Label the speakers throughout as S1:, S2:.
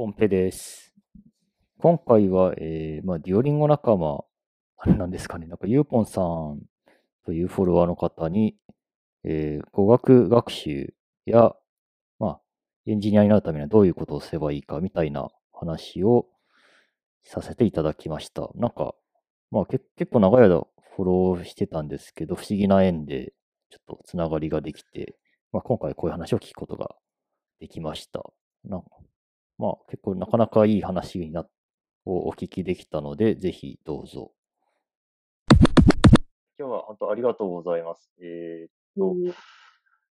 S1: オンペです。今回は、えー、まあ、デュオリンゴ仲間、あれなんですかね、なんか、ユーポンさんというフォロワーの方に、えー、語学学習や、まあ、エンジニアになるためにはどういうことをすればいいかみたいな話をさせていただきました。なんか、まあ、け結構長い間フォローしてたんですけど、不思議な縁で、ちょっとつながりができて、まあ、今回こういう話を聞くことができました。なんかまあ、結構なかなかいい話になをお聞きできたので、ぜひどうぞ。今日は本当ありがとうございます。えーっと、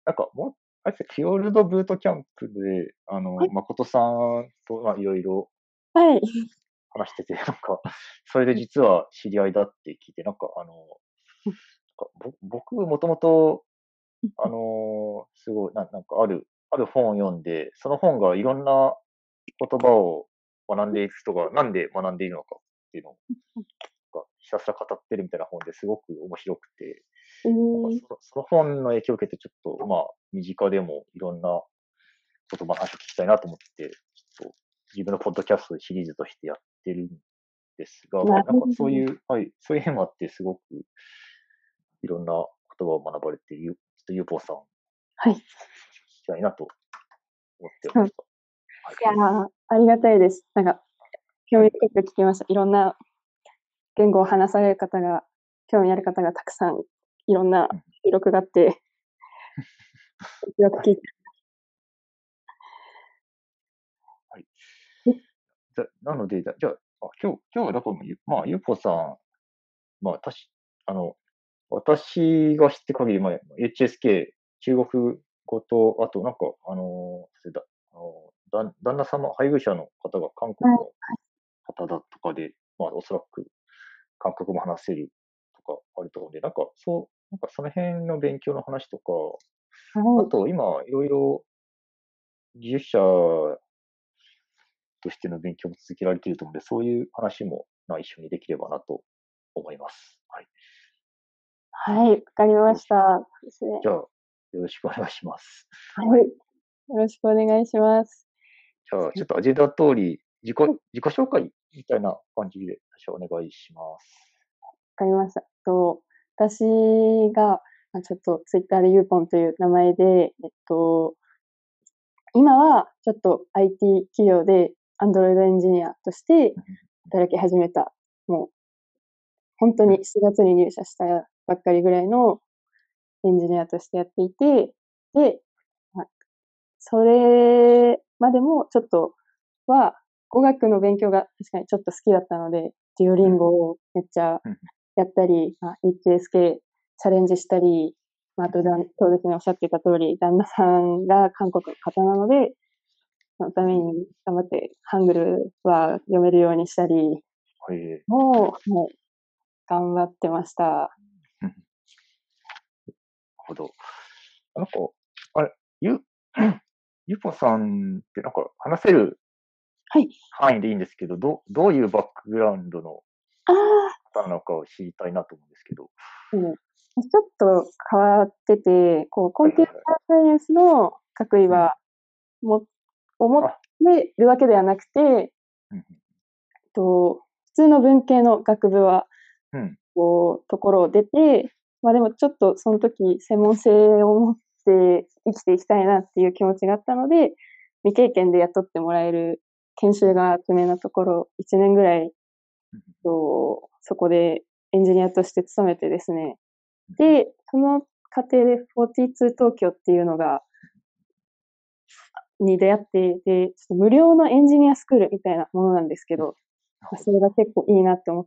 S1: なんかもう、あれですねフィヨルドブートキャンプで、あの、
S2: はい
S1: 誠さんと、まあ、いろいろ
S2: はい。
S1: 話してて、なんか、それで実は知り合いだって聞いて、なんか、あの、なんかぼ僕、もともと、あの、すごいな、なんかある、ある本を読んで、その本がいろんな言葉を学んでいる人がなんで学んでいるのかっていうのを、なんかひたすら語ってるみたいな本ですごく面白くて、そのその本の影響を受けて、ちょっと、まあ、身近でもいろんな言葉の話を聞きたいなと思って、ちょっと自分のポッドキャストシリーズとしてやってるんですが、まあ、なんかそういう、はい、そういう縁もあって、すごくいろんな言葉を学ばれている、ちょっとゆうぽうさん、
S2: はい。
S1: 聞きたいなと思ってました。はい
S2: いやありがたいです。なんか、興味深く聞きました。いろんな言語を話される方が、興味ある方がたくさん、いろんな記録があって、よく聞いて、
S1: じゃなので、じゃあ、今日、今日はだから、まあ、ゆぽさん、まあ、たし、あの、私が知って限り、まあ、HSK、中国語と、あと、なんか、あの、だ、あの、旦那様、配偶者の方が韓国の方だとかで、まあ、おそらく、韓国も話せるとかあると思うんで、なんか、そう、なんかその辺の勉強の話とか、あ
S2: は
S1: と、今、いろいろ、技術者としての勉強も続けられていると思うので、そういう話もまあ一緒にできればなと思います。はい。
S2: い。はい、わかりました。
S1: じゃあ、よろしくお願いします。
S2: はい。よろしくお願いします。
S1: じゃあ、ちょっとアジェンダ通り、自己、自己紹介みたいな感じで、最初お願いします。
S2: わかりました。と私が、まあちょっとツイッターでユーポンという名前で、えっと、今はちょっと IT 企業で Android エンジニアとして働き始めた、もう本当に4月に入社したばっかりぐらいのエンジニアとしてやっていて、で、まあそれまでもちょっとは語学の勉強が確かにちょっと好きだったので、デュオリンゴをめっちゃ
S1: うん
S2: やったり、まあ、HSK チャレンジしたり、まあ、あとそうですね、おっしゃっていた通り、旦那さんが韓国の方なので、そのために頑張ってハングルは読めるようにしたり、
S1: はい。
S2: もう、もう頑張ってました。
S1: なるほど。なんか、あれ、ゆ、ゆぽさんってなんか話せる
S2: はい。
S1: 範囲でいいんですけど、どう、どういうバックグラウンドの方なのかを知りたいなと思うんですけど。
S2: うんちょっと変わってて、こう、コンピューターサイエンスの学位は、も、思ってるわけではなくて、と、普通の文系の学部は、
S1: うん。
S2: こう、ところを出て、まあでもちょっとその時専門性を持って生きていきたいなっていう気持ちがあったので、未経験で雇ってもらえる研修が不明なところ、1年ぐらい、そこでエンジニアとして勤めてですね、で、その過程で42東京っていうのが、に出会って、で、ちょっと無料のエンジニアスクールみたいなものなんですけど、まあそれが結構いいなって思っ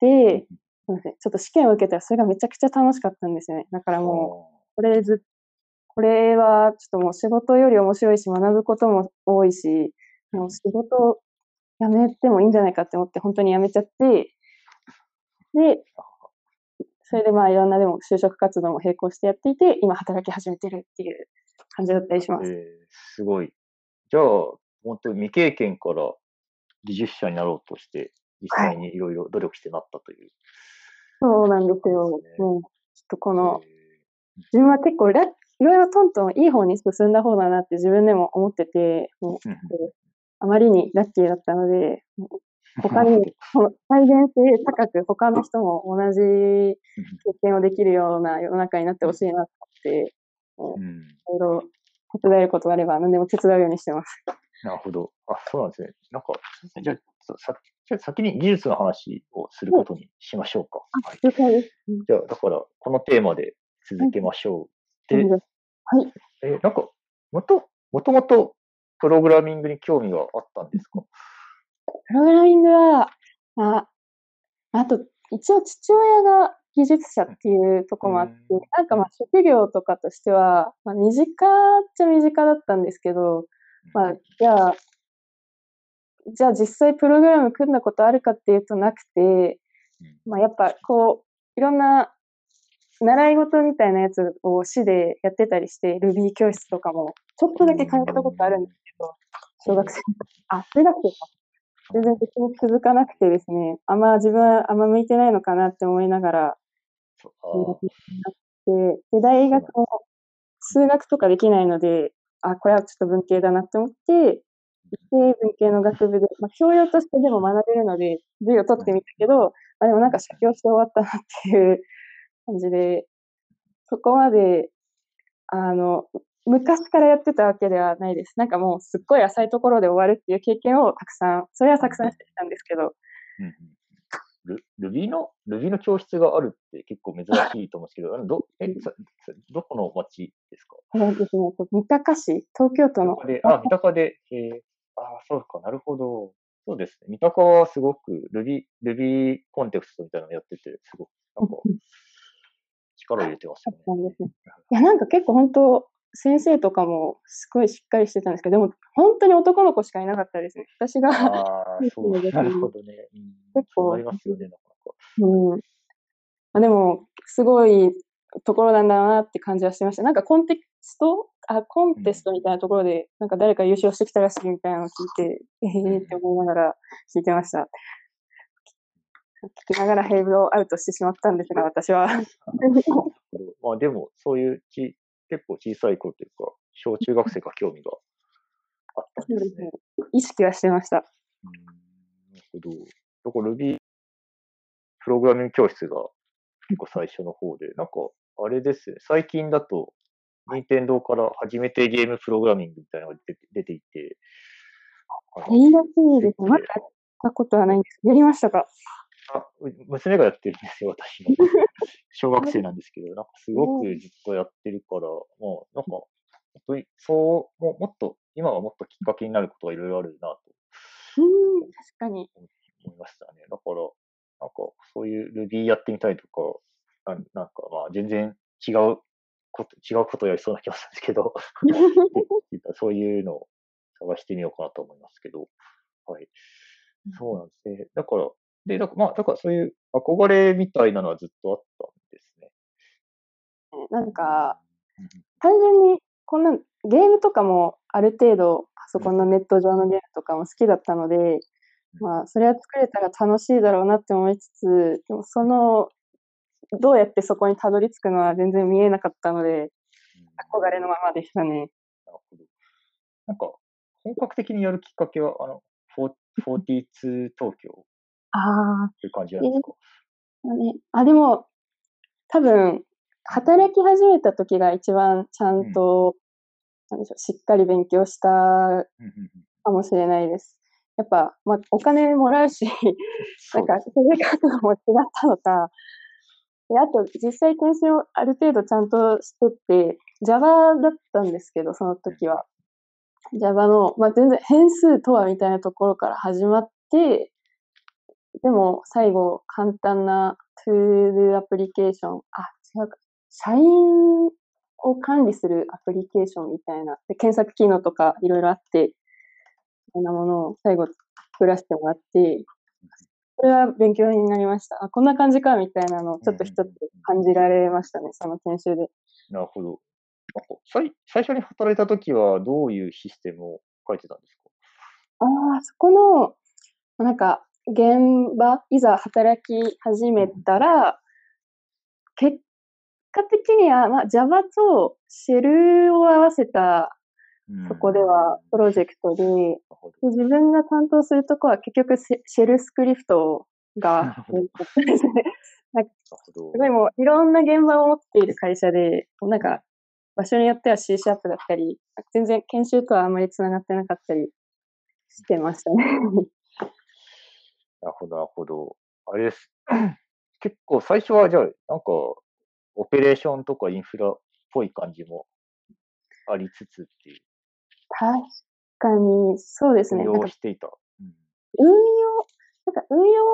S2: て、そうですね。ちょっと試験を受けたらそれがめちゃくちゃ楽しかったんですよね。だからもう、これず、これはちょっともう仕事より面白いし、学ぶことも多いし、もう仕事辞めてもいいんじゃないかって思って、本当に辞めちゃって、で、それでまあいろんなでも就職活動も並行してやっていて、今働き始めてるっていう感じだったりします。
S1: えーすごい。じゃあ、本当に未経験から技術者になろうとして、実際にいろいろ努力してなったという。
S2: そうなんですよ。もう、ちょっとこの、
S1: え
S2: 自分は結構ラッいろいろトントンいい方に進んだ方だなって自分でも思ってて、もう
S1: ーうん
S2: あまりにラッキーだったので、他に、再現性高く他の人も同じ経験をできるような世の中になってほしいなと思って、
S1: うん。
S2: いろいろ手伝えることがあれば何でも手伝うようにしてます。
S1: なるほど。あ、そうなんですね。なんか、じゃあ、ささじゃあ先に技術の話をすることにしましょうか。はい、じゃあ、だから、このテーマで続けましょう。で、
S2: はい。
S1: え、なんか、もと、もともとプログラミングに興味があったんですか？
S2: プログラミングは、あ、あと、一応父親が技術者っていうところもあって
S1: うん、
S2: なんかまあ職業とかとしては、まあ身近っちゃ身近だったんですけど、まあ、じゃあ、じゃあ実際プログラム組んだことあるかっていうとなくて、まあやっぱこう、いろんな習い事みたいなやつを市でやってたりして、Ruby 教室とかも、ちょっとだけ通ったことあるんですけど、小学生、あ、中学生か。全然別に続かなくてですね、あんま自分はあんま向いてないのかなって思いながら、で、で大学も数学とかできないので、あ、これはちょっと文系だなって思って、で、文系の学部で、まあ、教養としてでも学べるので、授業取ってみたけど、あ、でもなんか写経して終わったなっていう感じで、そこまで、あの、昔からやってたわけではないです。なんかもうすっごい浅いところで終わるっていう経験をたくさん、それはたくさんしてきたんですけど、
S1: うんうん。ルルビーの、ルビーの教室があるって結構珍しいと思うんですけど、あのど、え、どこの町ですか？
S2: これですね、三鷹市、東京都の。
S1: で、あ、三鷹で、えー、あーそうか、なるほど。そうですね。三鷹はすごく、ルビー、ルビーコンテクストみたいなのやってて、すごく、なんか、力を入れてますよね。
S2: いや、なんか結構本当、先生とかもすごいしっかりしてたんですけど、でも本当に男の子しかいなかったですね。私が、
S1: ああ、そう、なるほどね。うん、
S2: 結構
S1: そうなりますよね、なかなか。
S2: うん。あでも、すごいところなんだなって感じはしてました。なんかコンテスト？あ、コンテストみたいなところで、なんか誰か優勝してきたらしいみたいなのを聞いて、ええーって思いながら聞いてました。聞きながらヘイブルをアウトしてしまったんですが、私は。
S1: まあでも、そういうち、結構小さい頃というか、小中学生が興味があったんですね。
S2: 意識はしてました。
S1: うんなるほど。だから Ruby プログラミング教室が結構最初の方で、なんか、あれですね、最近だと、任天堂から初めてゲームプログラミングみたいなのが出て出ていて、
S2: いいらしいですね。まだやったことはないんです。やりましたか？
S1: あう娘がやってるんですよ、私の。小学生なんですけど、なんかすごくずっとやってるから、もうなんか、本当にそう、もうもっと、今はもっときっかけになることがいろいろあるなと
S2: うん、確かに。
S1: 思いましたね。だから、なんかそういう Ruby やってみたいとか、なんなんかまあ全然違うこと、違うことをやりそうな気がするんですけど、そういうのを探してみようかなと思いますけど、はい。そうなんですね。だから、で、だからまあ、だからそういう憧れみたいなのはずっとあったんですね。
S2: なんか、
S1: うん
S2: 単純にこんなゲームとかもある程度パソコンのネット上のゲームとかも好きだったので、まあそれは作れたら楽しいだろうなって思いつつ、でもその、どうやってそこにたどり着くのは全然見えなかったので、憧れのままでしたね。
S1: なるほど。なんか、本格的にやるきっかけは、あの、フォー42東京？
S2: あ
S1: っていう感じなんですか？
S2: あ、ね、あ、でも、多分、働き始めた時が一番ちゃんと、なんでしょう、しっかり勉強した
S1: うんうんうん。
S2: かもしれないです。やっぱ、まあ、お金もらうし、なんか、それ覚悟も違ったのか、で、あと、実際研修をある程度ちゃんとしてて、Java だったんですけど、その時は。Java の、まあ、全然変数とはみたいなところから始まって、でも、最後、簡単な To-Do アプリケーション、あ、違うか、社員を管理するアプリケーションみたいな、で検索機能とかいろいろあって、そんなものを最後作らせてもらって、それは勉強になりました。あ、こんな感じかみたいなのをちょっと一つ感じられましたね、その研修で。
S1: なるほど。最最初に働いたときはどういうシステムを書いてたんですか？
S2: ああ、そこの、なんか、現場、いざ働き始めたら、結果的には、まあ、Java とシェルを合わせたそこではプロジェクトで、
S1: なるほど
S2: で自分が担当するとこは結局シシェルスクリプトが。なんかすごいもういろんな現場を持っている会社で、なんか場所によっては C シャープだったり、全然研修とはあまりつながってなかったりしてましたね。
S1: なるほど、なるほど。あれです。結構最初はじゃあ、なんか、オペレーションとかインフラっぽい感じもありつつっていう、
S2: 確かに、そうですね。
S1: 運用していた。うん
S2: 運用、なんか運用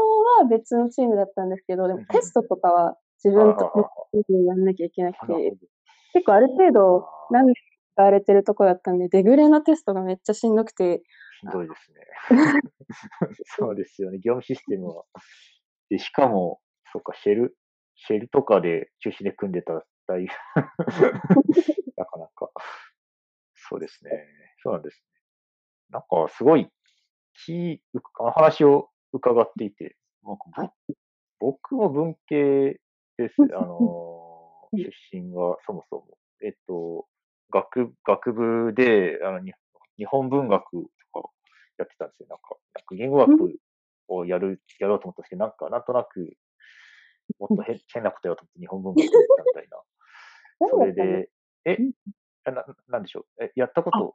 S2: は別のチームだったんですけど、でもテストとかは自分とやんなきゃいけなくて、結構ある程度何年使われてるとこだったんで、デグレのテストがめっちゃしんどくて、
S1: ひどいですね。そうですよね。業務システムは。で、しかも、そうか、シェル、シェルとかで中止で組んでたら大 なかなか。そうですね。そうなんですね。なんか、すごい、きあの話を伺っていて、なんかぼ
S2: はい
S1: 僕も文系です。あの
S2: うん
S1: 出身はそもそも。えっと、学、学部で、あの、に日本文学やってたんですよ。なんか、なんか言語学をやる、やろうと思ったんですけど、なんか、なんとなく、もっと変変なことやろうと思って日本文学やったみたいな。それで、えな、なんでしょう？え、やったこと、
S2: は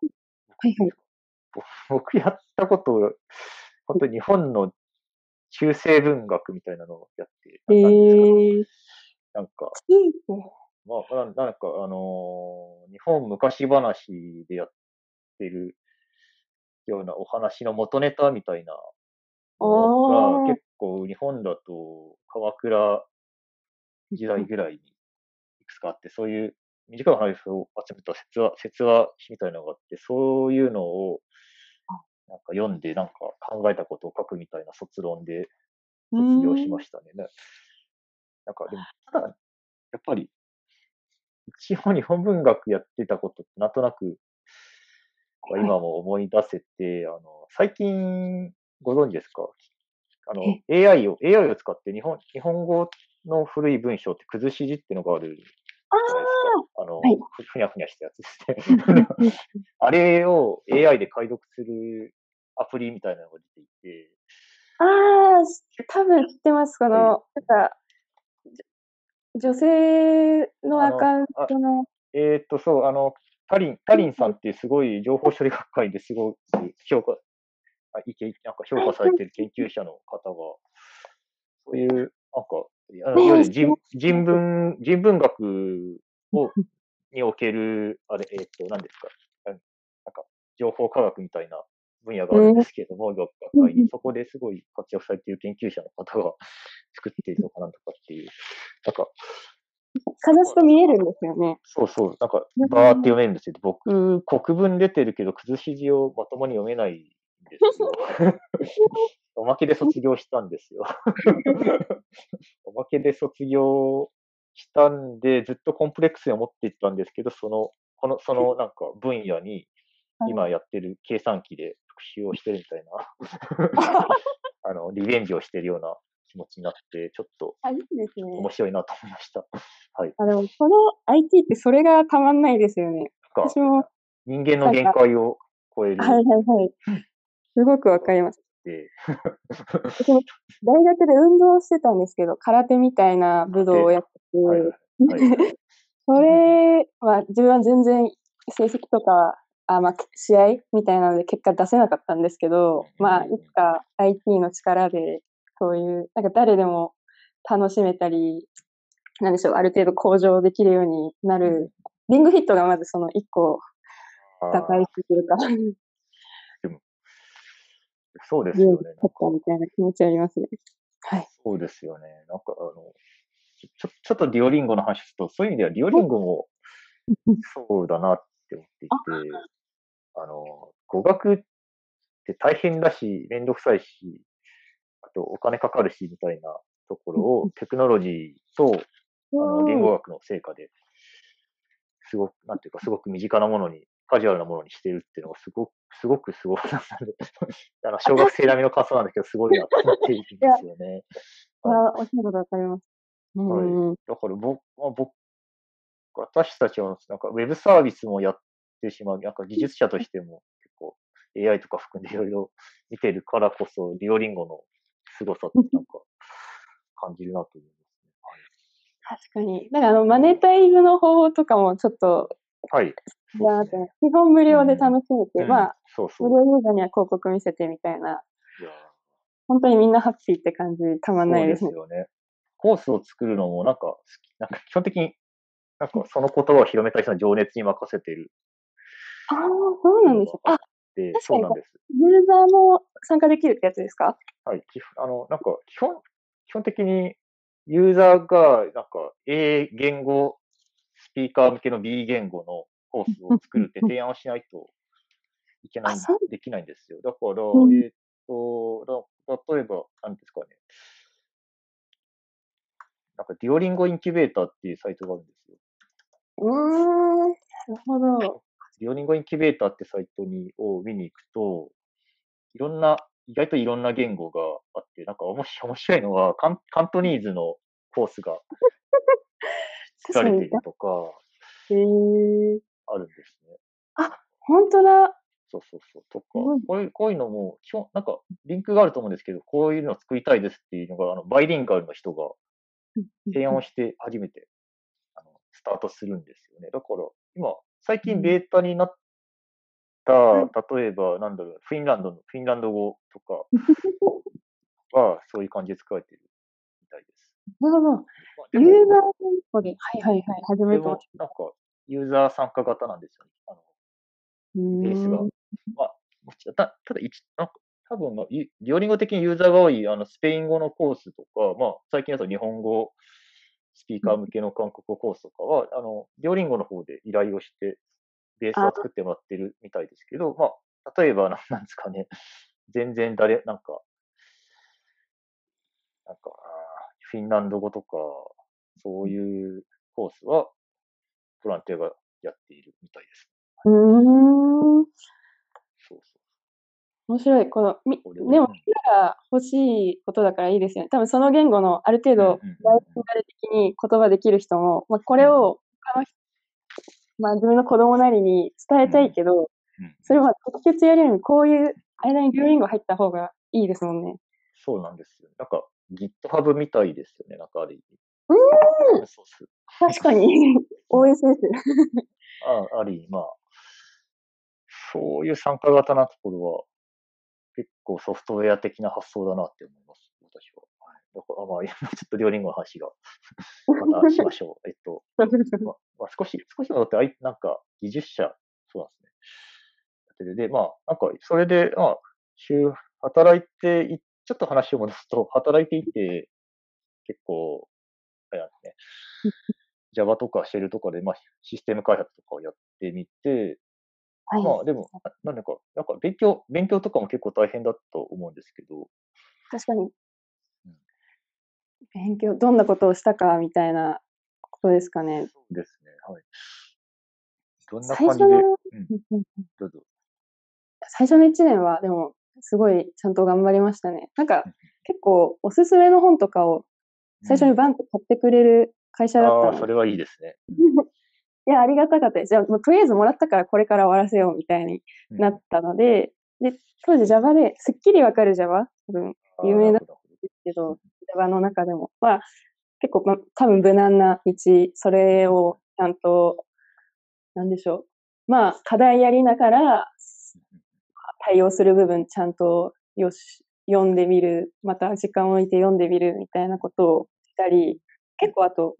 S2: いはい。
S1: ぼ僕やったこと、本当に日本の中世文学みたいなのをやって、
S2: えー、
S1: なんか、まあ、なんなんか、あのー日本昔話でやってるようなお話の元ネタみたいなのが結構日本だと鎌倉時代ぐらいにいくつかあって、そういう短い話を集めた説話、説話みたいなのがあって、そういうのをなんか読んでなんか考えたことを書くみたいな卒論で卒業しましたね。ななんかでも、ただ、やっぱり、一応日本文学やってたことってなんとなく、
S2: はい。
S1: 今も思い出せて、あの、最近ご存知ですか？あの
S2: え、
S1: AI を、AI を使って日本、日本語の古い文章って崩し字ってのがあるじ
S2: あ。
S1: あの、
S2: はい。
S1: ふふにゃふにゃしたやつですね。あれを AI で解読するアプリみたいなのが出ていて、
S2: ああ、多分知ってます。この、
S1: は
S2: なんか、じ女性のアカウントの、
S1: えーっと、そう、あの、タリン、タリンさんってすごい情報処理学会ですごく評価、あいけなんか評価されてる研究者の方が、そういう、なんか、いわゆる人人文、人文学を、における、あれ、えーっと、何ですか、あなんか、情報科学みたいな分野があるんですけれども、学会に、そこですごい活躍されている研究者の方が作っているのかなんとかっていう、なんか、
S2: かざすと見えるんですよね。
S1: そうそう、なんか
S2: うん、
S1: バーって読めるんですけど、僕、
S2: うん。
S1: 国文出てるけど、崩し字をまともに読めないんですよ。おまけで卒業したんですよ。おまけで卒業したんで、ずっとコンプレックスに思っていったんですけど、その、この、そのなんか分野に、
S2: はい
S1: 今やってる計算機で復習をしてるみたいな、あの、リベンジをしてるような気持ちになって、ちょっと
S2: あ、いいですね。
S1: 面白いなと思いました。はい。
S2: あ、でも、この IT ってそれがたまんないですよね。私も、
S1: 人間の限界を超える
S2: はいはいはい。すごくわかります。
S1: で、
S2: 大学で運動してたんですけど、空手みたいな武道をやってて、
S1: はいはいはい
S2: それは自分は全然成績とか、あまあ、試合みたいなので結果出せなかったんですけど、まあ、いつか IT の力で、そういう、なんか誰でも楽しめたり、なんでしょう、ある程度向上できるようになる。リングフィットがまずその一個
S1: あ
S2: 打開してるから、
S1: そうですよね。
S2: みたいな気持ちありますね。はい。
S1: そうですよね。なんか、あの、ちょちょっとデュオリンゴの話すると、そういう意味ではデュオリンゴもそうだなって思っていて、あの、語学って大変だし、めんどくさいし、あとお金かかるし、みたいなところをテクノロジーと、あの、言語学の成果で、すごく、なんていうか、すごく身近なものに、カジュアルなものにしてるっていうのがすごく、すごくすごいななんで、あの、小学生並みの感想なんだけど、すごいなと思っているんですよね。
S2: あ、おっしゃることわかります。うん。
S1: だから僕、まあ、僕、私たちはなんかウェブサービスもやっってしまう。なんか技術者としても結構 AI とか含んでいろいろ見てるからこそ、デュオリンゴの凄さってなんか感じるなと思いますね。
S2: 確かに。なんかあの、マネタイズの方法とかもちょっと、
S1: はい。
S2: いやーって基本無料で楽しめて、
S1: うん
S2: まあ、
S1: そうそう。
S2: 無料ユーザーには広告見せてみたいな、
S1: いや
S2: 本当にみんなハッピーって感じ、たまんないですね。
S1: そうですよね。コースを作るのもなんか好き、なんか基本的に、なんかその言葉を広めた人の情熱に任せてる
S2: ああ、そうなんですよ。あ、
S1: で、そうなんです。
S2: ユーザーも参加できるってやつですか？
S1: はい。基本あの、なんか基本、基本的にユーザーがなんか A 言語、スピーカー向けの B 言語のコースを作るって提案をしないといけないできないんですよ。だから、
S2: うん
S1: えっ、と、だ例えば、なんですかね。なんか、デュオリンゴインキュベーターっていうサイトがあるんですよ。
S2: うーん、なるほど。
S1: デュオリンゴインキュベーターってサイトにを見に行くと、いろんな、意外といろんな言語があって、なんか面白い のはカン、カントニーズのコースが 作られているとか、
S2: へー。
S1: あるんですね。
S2: 本当だ。
S1: そうそうそう。とか、
S2: うん
S1: こういう、こういうのも、基本、なんか、リンクがあると思うんですけど、こういうのを作りたいですっていうのが、あの、バイリンガルの人が提案をして初めて、あの、スタートするんですよね。だから、今、最近ベータになった、例えば、なんだろう、フィンランドの、フィンランド語とか は、そういう感じで使われてるみたいです。
S2: なるほど。ユーザー店舗で、はいはいはい、始めて
S1: なんか、ユーザー参加型なんですよね。あの、ベースが。まあ、もちろんたただ一、なんか、多分、まあ、ユデュオリンゴ的にユーザーが多い、あの、スペイン語のコースとか、まあ、最近だと日本語スピーカー向けの韓国語コースとかは、あの、デュオリンゴの方で依頼をして、ベースは作ってもらってるみたいですけど、まあ、例えば、な なんですかね、全然誰、なんか、なんか、フィンランド語とか、そういうコースは、ボランティアがやっているみたいです。
S2: うーん。
S1: そうそう。
S2: 面白い。この、み、
S1: こ
S2: でも、みんなが欲しいことだからいいですよね。多分その言語のある程度、バイリンガル的に言葉できる人も、まあ、これを他の人、まあ、自分の子供なりに伝えたいけど、
S1: うん
S2: それは直接やるよりも、こういう間にデュオリンゴ入った方がいいですもんね。
S1: そうなんですよ。なんか GitHub みたいですよね、なんかある意味。
S2: う
S1: そうそう
S2: 確かに、OSS。
S1: あある意味、まあ、そういう参加型なところは、結構ソフトウェア的な発想だなって思います、私は。はいだから、まあ、ちょっとデュオリンゴの話が、またしましょう。えっと、まあ、まあ、少し、少し戻って、あいなんか、技術者、そうなんですね。で、まあ、なんか、それで、まあ、週、働いてい、ちょっと話を戻すと、働いていて、結構、あれなんですね。Java とか Shell とかで、まあ、システム開発とかをやってみて、
S2: はい。
S1: まあ、でも、ななんか、なんか、勉強、勉強とかも結構大変だと思うんですけど、
S2: 確かに
S1: うん。
S2: 勉強、どんなことをしたかみたいなことですかね。
S1: そうですね。はい。どんな
S2: 最
S1: 感じで、
S2: 初の、
S1: うん、どうぞ。
S2: 最初の1年は、でも、すごいちゃんと頑張りましたね。なんか、結構、おすすめの本とかを最初にバンと買ってくれる会社だった
S1: ああ、
S2: の
S1: それはいいですね。
S2: いや、ありがたかったです。じゃあ、もうとりあえずもらったからこれから終わらせようみたいに
S1: うん
S2: なったので、で、当時 Java で、すっきりわかる Java? 多分、有名だ
S1: なるほど
S2: ですけど、Java の中でも、は、結構、ま、多分無難な道、それをちゃんと、なんでしょう。まあ、課題やりながら、対応する部分ちゃんと、よし、読んでみる、また時間を置いて読んでみるみたいなことをしたり、結構あと、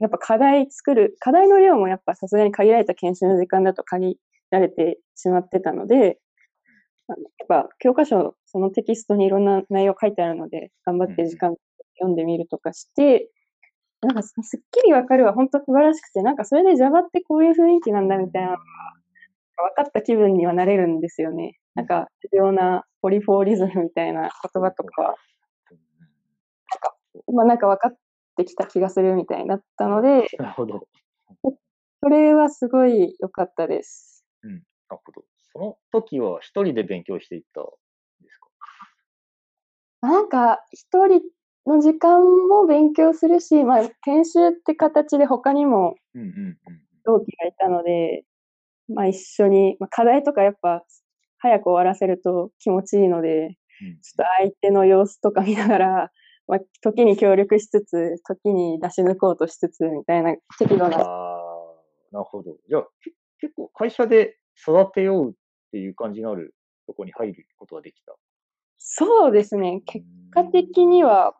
S2: やっぱ課題作る、課題の量もやっぱさすがに限られた研修の時間だと限られてしまってたので、やっぱ教科書、そのテキストにいろんな内容書いてあるので、頑張って時間読んでみるとかして、なんかすすっきりわかるは本当素晴らしくて、なんかそれで Java ってこういう雰囲気なんだみたいなのが分かった気分にはなれるんですよね。なんか必要なポリフォーリズムみたいな言葉とか、まあなんか分かってきた気がするみたいになったので、
S1: なるほど。
S2: それはすごい良かったです。
S1: なるほど。その時は一人で勉強していったんですか？
S2: なんか一人の時間も勉強するし、まあ研修って形で他にも
S1: うんうんうん。
S2: 同期がいたので、まあ一緒に、まあ、課題とかやっぱ早く終わらせると気持ちいいので、
S1: うん
S2: ちょっと相手の様子とか見ながら、まあ、時に協力しつつ、時に出し抜こうとしつつ、みたいな適度な。
S1: ああ、なるほど。じゃあ、け結構会社で育てようっていう感じのあるとこに入ることができた？
S2: そうですね。結果
S1: うん
S2: 的には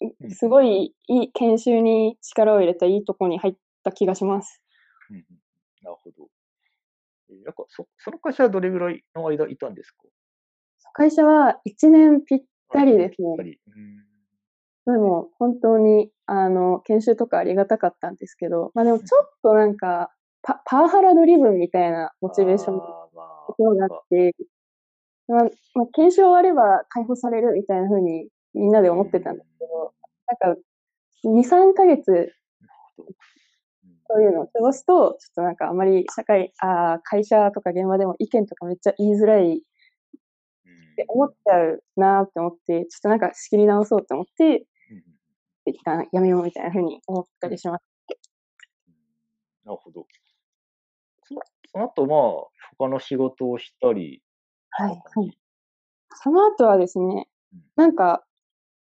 S1: う、ん
S2: すごいいい研修に力を入れたいいとこに入った気がします。
S1: うんうんなるほど。えーなんかそ、その会社はどれぐらいの間いたんですか？
S2: 会社は1年ぴったりですね。でも本当に、あの、研修とかありがたかったんですけど、まあでもちょっとなんか、パパワハラドリブンみたいなモチベーションのところがあって、まあ、まあ、研修終われば解放されるみたいな風にみんなで思ってたんですけど、なんか、2、3ヶ月そういうのを過ごすと、ちょっとなんかあまり社会、あー会社とか現場でも意見とかめっちゃ言いづらいって思っちゃうなーって思って、ちょっとなんか仕切り直そうって思って、一旦やめようみたいな風に思ったりします。
S1: うんなるほど。その後、まあ、他の仕事をしたり、
S2: はい。はい。その後はですね
S1: うん、
S2: なんか、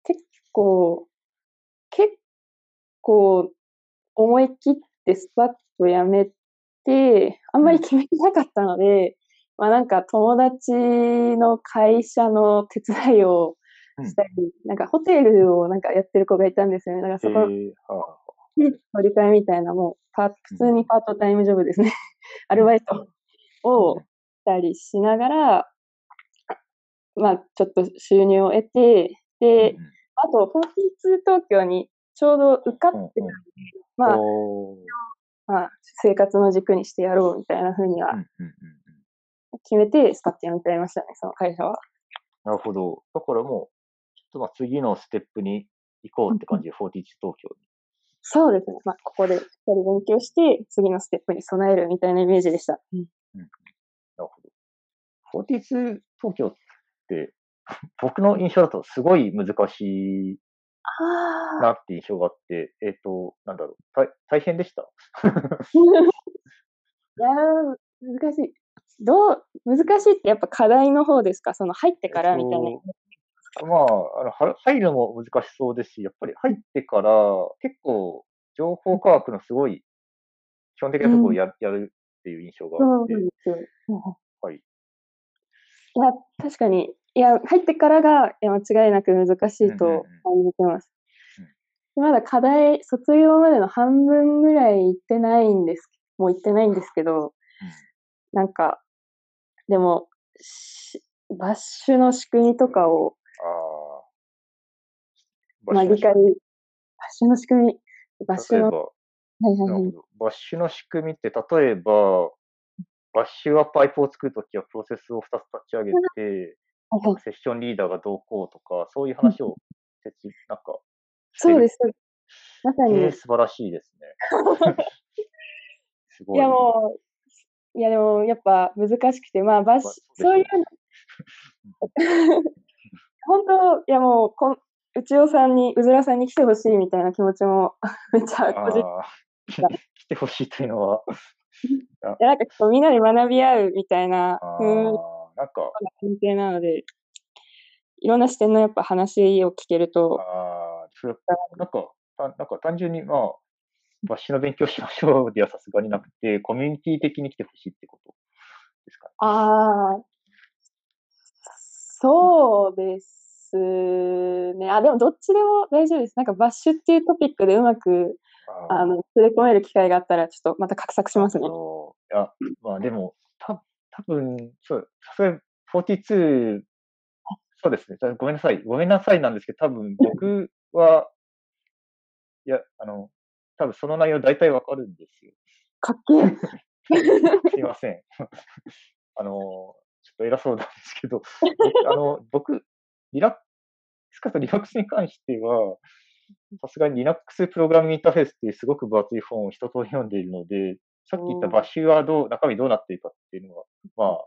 S2: 結構、結構、思い切ってスパッとやめて、あんまり決めてなかったので、まあなんか友達の会社の手伝いをしたり、なんかホテルをなんかやってる子がいたんですよね。だからそこの
S1: えー
S2: り換えみたいな、もうパ、普通にパートタイムジョブですね。アルバイトをしたりしながら、まあ、ちょっと収入を得て、で、
S1: うんうん。
S2: あと、42東京にちょうど受かってたんで、
S1: うんうん。
S2: まあ、まあ、生活の軸にしてやろうみたいな風には
S1: うんうんうんうん
S2: 決めて、スパッと辞めちゃいましたね、その会社は。
S1: なるほど。だからもう、ちょっとまあ次のステップに行こうって感じで、41東京に。
S2: そうですね。まあ、ここでしっかり勉強して、次のステップに備えるみたいなイメージでした。
S1: なるほど。42東京って、僕の印象だとすごい難しい
S2: あ
S1: なって印象があって、えっ、と、なんだろう、大大変でした？
S2: いやー、難しい。どう、難しいってやっぱ課題の方ですか？その入ってからみたいな。
S1: えっとまあ、あのは入るのも難しそうですし、やっぱり入ってから結構情報科学のすごい基本的なところをや,、やるっていう印象があって、
S2: ですよ。うん
S1: はい。
S2: いや、確かに。いや、入ってからが間違いなく難しいと
S1: うんうんうん
S2: 感じてます。まだ課題、卒業までの半分ぐらい行ってないんです。もう行ってないんですけど、なんか、でも、しバッシュの仕組みとかを、
S1: ああ。
S2: まあ、理解、バッシュの仕組み、バッシュの、はいはいはい。
S1: バッシュの仕組みって、例えば、バッシュはパイプを作るときはプロセスを2つ立ち上げて、セッションリーダーがどうこうとか、そういう話を、なんか、
S2: そうです。まさに、
S1: えー、素晴らしいですね。すごい。
S2: いやもう、いやでもやっぱ難しくて、まあバッそういうの、本当、いやもうこん、内尾さんに、うずらさんに来てほしいみたいな気持ちも めっちゃ個人。
S1: 来てほしいというのは、
S2: いやなんかこうみんなで学び合うみたいな
S1: あ
S2: 風な
S1: んか、
S2: 関係なので、いろんな視点のやっぱ話を聞けると、
S1: あー。それなんか、たなんか単純に、まあ、バッシュの勉強しましょうではさすがになくて、コミュニティ的に来てほしいってことですかね。
S2: ああ、そうですね。あ、でもどっちでも大丈夫です。なんかバッシュっていうトピックでうまく、あの、連れ込める機会があったら、ちょっとまた画策しますね。
S1: いや、まあでも、た多分そう、さすがに42、そうですね。ごめんなさい。ごめんなさいなんですけど、多分僕は、いや、あの、多分その内容大体わかるんですよ。
S2: かっけえ。
S1: すいません。あの、ちょっと偉そうなんですけど、僕あの、僕、リラックスかとリラックスに関しては、さすがに Linux プログラミングインターフェースっていうすごく分厚い本を一通り読んでいるので、さっき言ったバッシュはどう、中身どうなっているかっていうのは、まあ、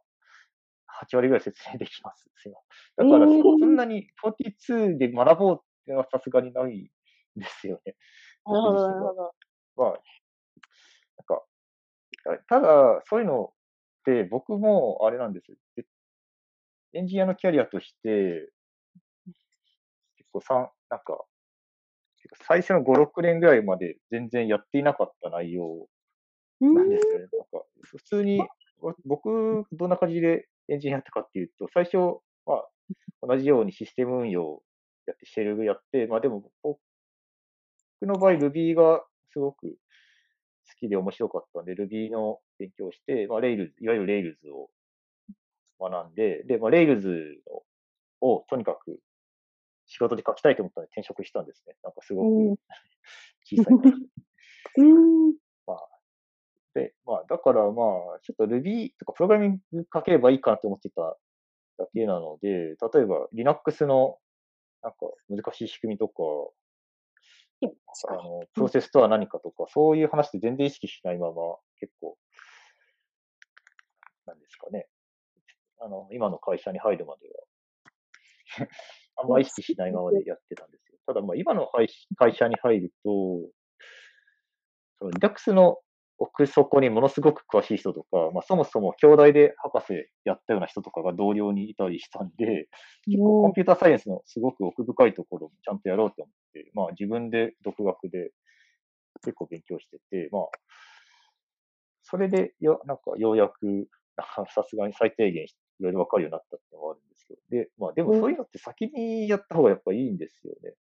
S1: 8割ぐらい説明できます。すいません。だからそんなに42で学ぼうっていうのはさすがにないんですよね。
S2: なるほど、なるほど。
S1: まあ、なんか、ただ、そういうのって僕もあれなんですよ。でエンジニアのキャリアとして、結構さん、なんか、最初の5、6年ぐらいまで全然やっていなかった内容
S2: うん
S1: なんですよね。なんか、普通に、わ僕、どんな感じでエンジニアやったかっていうと、最初、まあ、同じようにシステム運用やって、シェルやって、まあでも、僕の場合、Ruby がすごく好きで面白かったんで、Ruby の勉強をして、まあ、Rails、いわゆる Rails を学んで、で、まあ、Rails ををとにかく仕事で書きたいと思ったので転職したんですね。なんかすご
S2: うん
S1: く 小さい会社
S2: うん。
S1: で、まあ、だからまあ、ちょっと Ruby とかプログラミング書ければいいかなと思ってただけなので、例えば Linux のなんか難しい仕組みとか、あの、プロセスとは何かとか、そういう話って全然意識しないまま、結構、なんですかね。あの、今の会社に入るまでは、あんま意識しないままでやってたんですよ。ただまあ、今の会会社に入ると、その Linux の奥底にものすごく詳しい人とか、まあ、そもそも兄弟で博士やったような人とかが同僚にいたりしたんで、結構コンピューターサイエンスのすごく奥深いところもちゃんとやろうと思って、まあ自分で独学で結構勉強してて、まあ、それでよ、なんかようやく、さすがに最低限いろいろわかるようになったってのがあるんですけど、で、まあでもそういうのって先にやった方がやっぱいいんですよね。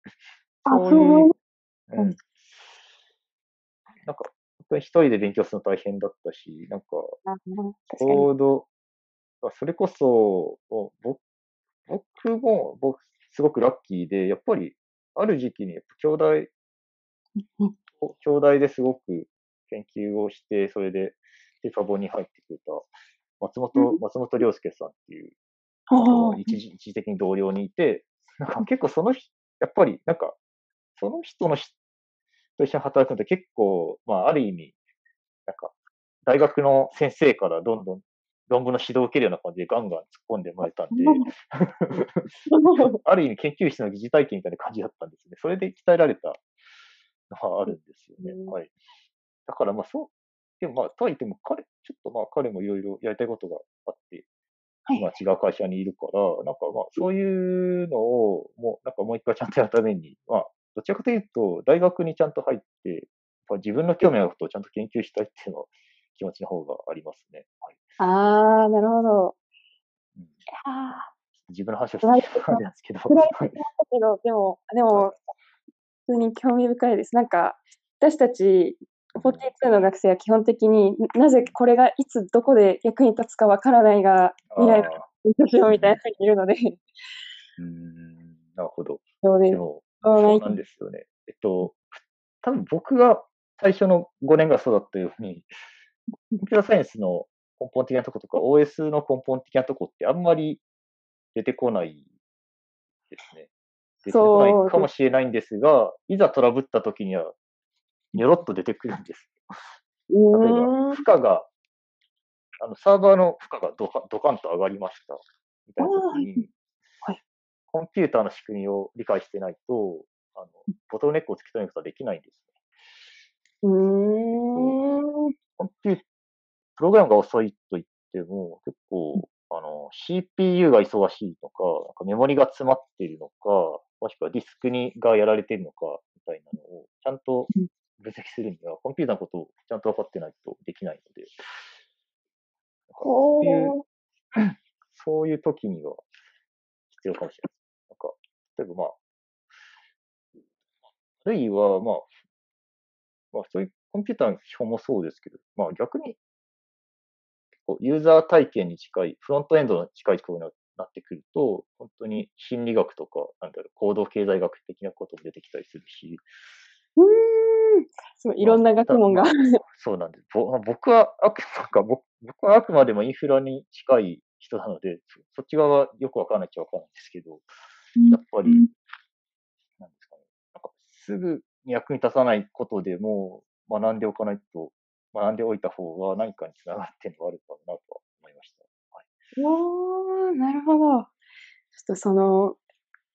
S2: あ、
S1: そういう、
S2: う
S1: うんん。なんか、一人で勉強するの大変だったし、なんか。コード、あそれこそ、僕も、僕、すごくラッキーで、やっぱり、ある時期に、兄弟、
S2: うん
S1: 兄弟ですごく研究をして、それで、ペパボに入ってくれた、松本、松本良介さんっていう一時一時的に同僚にいて、なんか結構その人、やっぱり、なんか、その人のしと一緒に働くのって結構、まあ、ある意味、なんか、大学の先生からどんどん論文の指導を受けるような感じでガンガン突っ込んでもらえたんで、ある意味研究室の疑似体験みたいな感じだったんですね。それで鍛えられたのはあるんですよね。
S2: うん
S1: はい。だからまあそう、でもまあ、とはいっても彼、ちょっとまあ彼もいろいろやりたいことがあって、
S2: はい
S1: 今違う会社にいるから、なんかまあそういうのをもう、なんかもう一回ちゃんとやるために、まあ、どちらかというと、大学にちゃんと入って、自分の興味あることをちゃんと研究したいっていうのは気持ちの方がありますね。はい。
S2: あー、なるほど。
S1: うん、
S2: あ
S1: 自分の話をしてしまうんですけど。
S2: でも、でも、普通に興味深いです。なんか、私たち、42の学生は基本的になぜこれがいつどこで役に立つかわからないが未来の
S1: あ
S2: 勉強しようみたいな人にいるので、
S1: ーうーん、なるほど。
S2: そうです。
S1: でも、
S2: そうな
S1: んですよね。えっと、多分僕が最初の5年がそうだったように、コンピューターサイエンスの根本的なとことか、OS の根本的なとこってあんまり出てこないですね。出てこないかもしれないんですが、いざトラブった時には、にょろっと出てくるんです。
S2: う
S1: 例えば。負荷が、あの、サーバーの負荷がドカドカンと上がりました。みたいな時に、
S2: はい
S1: コンピューターの仕組みを理解してないと、あの、ボトルネックを突き止めることはできないんですね。
S2: うーん。
S1: コンピュープログラムが遅いと言っても、結構、あの、CPU が忙しいのか、なんかメモリが詰まっているのか、もしくはディスクにがやられているのか、みたいなのを、ちゃんと
S2: うん
S1: 分析するには、コンピューターのことをちゃんと分かってないとできないので、そういう、そういう時には必要かもしれない。例えばまあ、あるいはまあ、まあそういうコンピューターの基本もそうですけど、まあ逆に、結構ユーザー体験に近い、フロントエンドに近いところになってくると、本当に心理学とか、なんだろう、行動経済学的なことも出てきたりするし、
S2: うーん。すごい、いろんな学問が。
S1: まあ そうなんです。ぼ僕はあく、なんか僕僕はあくまでもインフラに近い人なので、そそっち側はよくわからないっちゃわからないんですけど、やっぱり、なんですかね。なんかすぐに役に立たないことでも学んでおかないと、学んでおいた方が何かにつながるっていうのがあるかなとは思いました。はい、
S2: おー、なるほど。ちょっとその、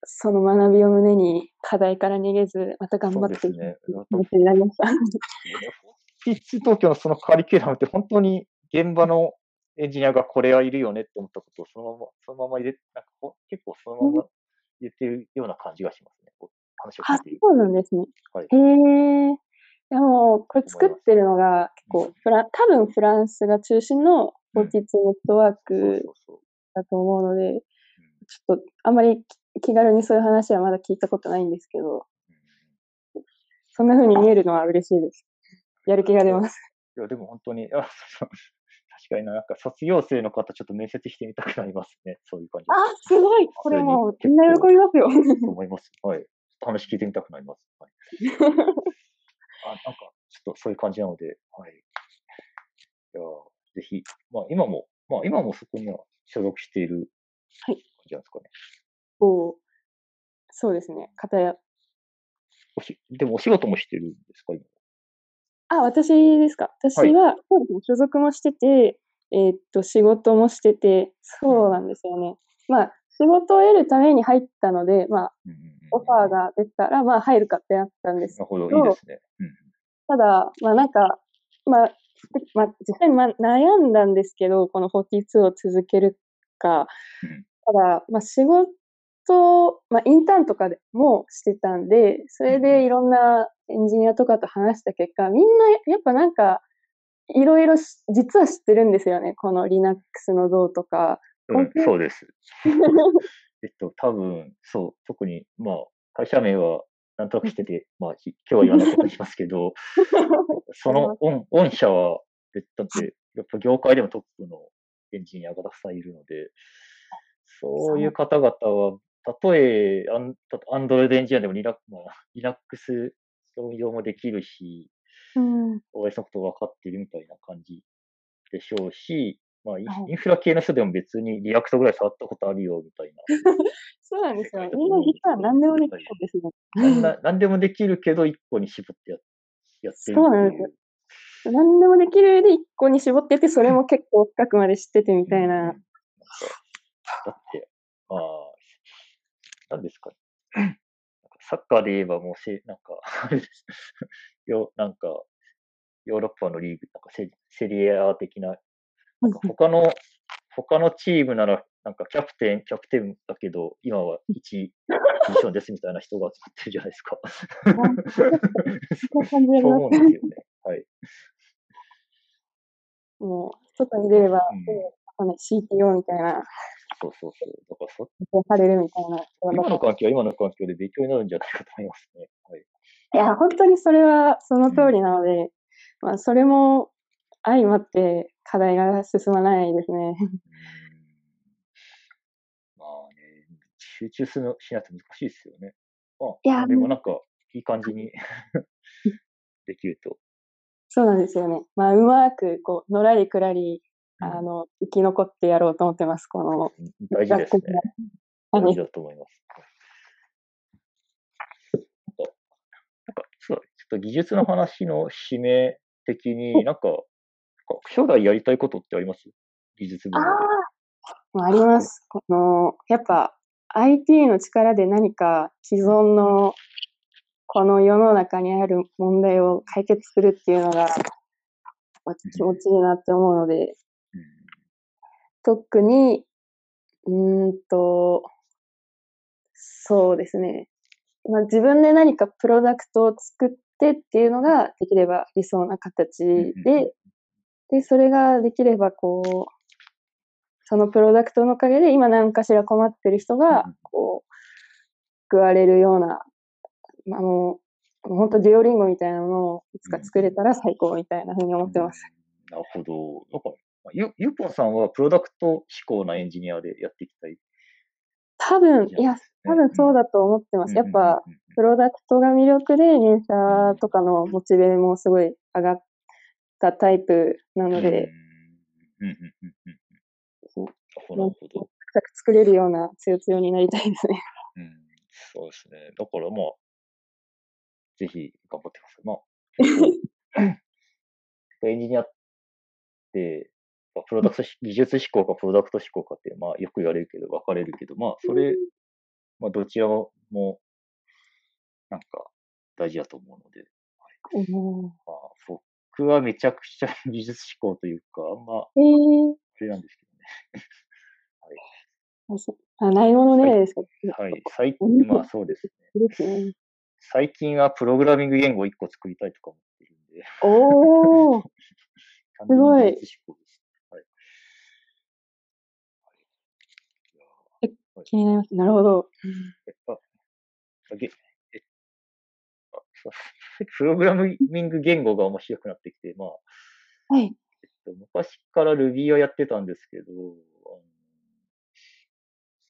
S2: その学びを胸に課題から逃げず、また頑張っていく。気持ちになりました。
S1: 42東京のそのカリキュラムって本当に現場の エンジニアがこれはいるよねって思ったことをそのまま、そのまま入れ、なんか結構そのまま言ってるような感じがしますね。話を聞
S2: あ
S1: いている。
S2: そうなんですね。
S1: はい。
S2: へえ。でも、これ作ってるのが結構フラン、多分フランスが中心の
S1: うん
S2: 42ネットワーク。だと思うので、
S1: うん
S2: ちょっとあんまりき気軽にそういう話はまだ聞いたことないんですけど、そんな風に見えるのは嬉しいです。やる気が出ます。
S1: いや、でも本当に、かにな、なんか卒業生の方、ちょっと面接してみたくなりますね。そういう感じ。
S2: あ、すごいこれもうみんな喜びますよ。
S1: と思います。はい。ちょっと話聞いてみたくなります。はい、あ、なんか、ちょっとそういう感じなので、はい。いや、ぜひ、まあ今も、まあ今もそこには所属している
S2: はい
S1: 感じなんですかね。
S2: こうそうですね。片や、
S1: おしでもお仕事もしてるんですか、今。
S2: あ、私ですか？私は、そうですね、所属もしてて、えーっと、仕事もしてて、そうなんですよね。まあ、仕事を得るために入ったので、まあ、
S1: うんうんうんうん
S2: オファーが出たら、まあ、入るかってなったんです
S1: なるほど、
S2: ど
S1: いいですね。うん
S2: ただ、まあなんか、まあ、まあ、実際にまあ悩んだんですけど、この42を続けるか
S1: うん。
S2: ただ、まあ仕事、まあインターンとかでもしてたんで、それでいろんなエンジニアとかと話した結果、みんなやっぱなんか、いろいろし実は知ってるんですよね。この Linux のどうとか。
S1: うんそうです。えっと、多分、そう、特に、まあ、会社名はなんとなくしてて、まあ、ひ今日は言わないことにしますけど、その御御社は、えだって、やっぱ業界でもトップのエンジニアがたくさんいるので、そういう方々は、たとえ、アン Android エンジニアでもリラ、まあ、Linux 運用もできるし、
S2: うん。
S1: OS のこと分かっているみたいな感じでしょうし、まあ、インフラ系の人でも別に React ぐらい触ったことあるよみたい
S2: そうなんですよ。みんな
S1: に
S2: 実は何でもできるんです
S1: 何でもできるけど、一個に絞ってややってる
S2: そうなん
S1: っていう。
S2: 何でもできる上で一個に絞ってて、それも結構深くまで知っててみたい
S1: うん
S2: な。
S1: だって、まあ、なんですかね。サッカーで言えばもうせ、なんか、よ、なんか、ヨーロッパのリーグ、なんかセセリエ A 的ななんか他の、他のチームなら、なんかキャプテン、キャプテンだけど、今は1ミッションですみたいな人が集まってるじゃないですか。
S2: そう
S1: 思うんですよね。はい。
S2: もう、外に出れば、
S1: うん
S2: CTO みたいな、
S1: そうそうそう。だからそ、
S2: されるみたいな。
S1: 今の環境は今の環境で勉強になるんじゃないかと思いますね。はい。
S2: いや、本当にそれはその通りなので、まあ、それも相まって課題が進まないですね。
S1: うーんまあね、集中するのしないと難しいですよね。まあ、
S2: いや
S1: でもなんか、いい感じに できると。
S2: そうなんですよね。まあ、うまく、こう、のらりくらり、
S1: うん
S2: あの、生き残ってやろうと思ってます。この、
S1: 大事ですね。
S2: はい
S1: 大事だと思います。なんか、なんかそうだねちょっと技術の話の締め的に、なんか、将来やりたいことってあります？技術分野
S2: ああります。この、やっぱ IT の力で何か既存のこの世の中にある問題を解決するっていうのが、まあ気持ちいいなって思うので、
S1: うん
S2: 特に、うーんと、そうですね。まあ、自分で何かプロダクトを作ってっていうのができれば理想な形で、で、それができればこう、そのプロダクトのおかげで今何かしら困ってる人が
S1: うん、
S2: こう、救われるような、まあもう、もう本当デュオリンゴみたいなのをいつか作れたら最高みたいなふうに思ってます。
S1: なるほど。なんか、ゆ、ゆうぽんさんはプロダクト志向なエンジニアでやっていきたい。
S2: 多分、いや、
S1: ね
S2: 多分そうだと思ってます。やっぱ、、プロダクトが魅力で、入社とかのモチベもすごい上がったタイプなので、
S1: うん。うんうんうんなるほど。
S2: 作れるような強強になりたいですね。
S1: うん、そうですね。だからまあ、ぜひ頑張ってください。まあ、エンジニアって、まあプロダクトし、技術志向かプロダクト志向かって、まあよく言われるけど、分かれるけど、まあそれ、まあどちらも、なんか大事だと思うので、
S2: うん。
S1: まあ僕はめちゃくちゃ 技術思考というか、ま、
S2: えー、
S1: あれなんですけどね。
S2: あそあ、ないものね
S1: はい。
S2: ですか。
S1: はい。最
S2: うん。
S1: 近、まあそうですね。最近はプログラミング言語1個作りたいとか思ってるんで、
S2: おー、
S1: 完
S2: すごい。
S1: 全に技術思考です。はい。はい、いや
S2: 気になります。なるほど。
S1: えあ、あげ、え、あ、そう、プログラミング言語が面白くなってきて、まあ、
S2: はい。
S1: えっと、昔から Ruby はやってたんですけど、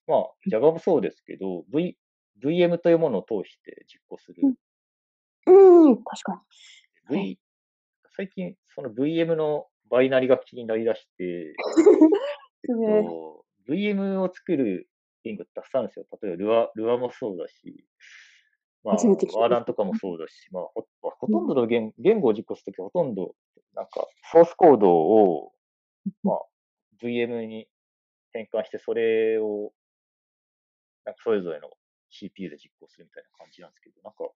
S1: まあ、Java もそうですけど、v、VM というものを通して実行する。
S2: うん、確か
S1: V、
S2: はい
S1: 最近、その VM のバイナリが気になりだして、えっと、VM を作る言語ってたくさんあるんですよ。例えばルア、ルアもそうだし、まあ、ワーランとかもそうだし、まあ、ほまあほとんどの言言語を実行するときほとんど、なんか、ソースコードを、まあ、VM に変換して、それを、なんかそれぞれの CPU で実行するみたいな感じなんですけど、なんか、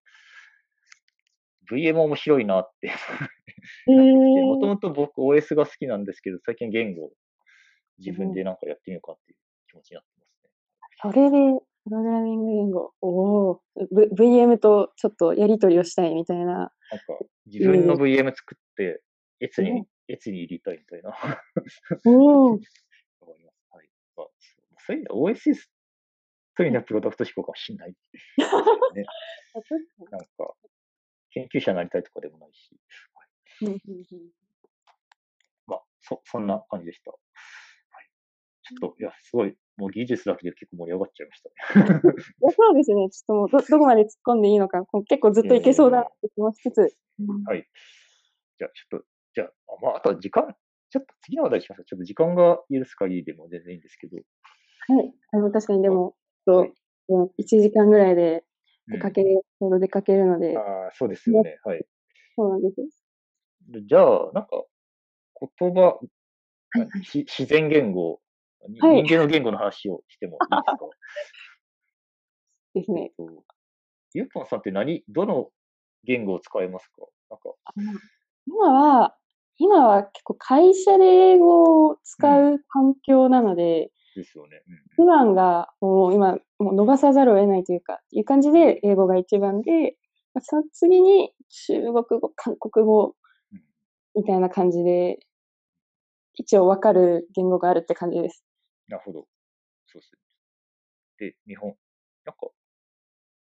S1: VM 面白いなって
S2: え
S1: もと
S2: ー、
S1: もと僕 OS が好きなんですけど、最近言語を自分でなんかやってみようかっていう気持ちになって。
S2: それで、プログラミング言語、おお、v、VM とちょっとやり取りをしたいみたいな。
S1: なんか自分の
S2: うん
S1: VM 作って、エツ
S2: う
S1: に、エツに入れたいみたいな。
S2: おお、
S1: わかります。はい。まあ、そうそういう意味では OSS というのはプロダクト思考かもしれない。なんか、研究者になりたいとかでもないし、
S2: うんうんうん
S1: まあ、そ、そんな感じでした。はい。ちょっと、いや、すごい、もう技術だけで結構盛り上がっちゃいましたね。
S2: いやそうですね。ちょっともうど、どこまで突っ込んでいいのか、結構ずっといけそうだなって気もしつつ。
S1: はい。じゃあ、ちょっと、じゃあ、あまあ、あとは時間、ちょっと次の話題しましょう。ちょっと時間が許す限りでも全然いいんですけど。
S2: はい。あの確かにでも、
S1: はい
S2: ともう1時間ぐらいで
S1: うん
S2: 出かける、ちょうど出かけるので、
S1: ああ、そうですよね。はい。
S2: そうなんです。
S1: でじゃあ、なんか、言葉、
S2: はいはい
S1: し自然言語、に
S2: はい。
S1: 人間の言語の話をしてもいいですか？
S2: ですね。
S1: えっとゆうぽんさんって何、どの言語を使いますか？なんか、
S2: 今は、今は結構会社で英語を使う環境なので、
S1: ですよね。
S2: 普段がもう今、もう伸ばさざるを得ないというか、いう感じで英語が一番で、その次に中国語、韓国語
S1: うん。
S2: みたいな感じで、一応わかる言語があるって感じです。
S1: なるほど。そうですね。で、日本、なんか、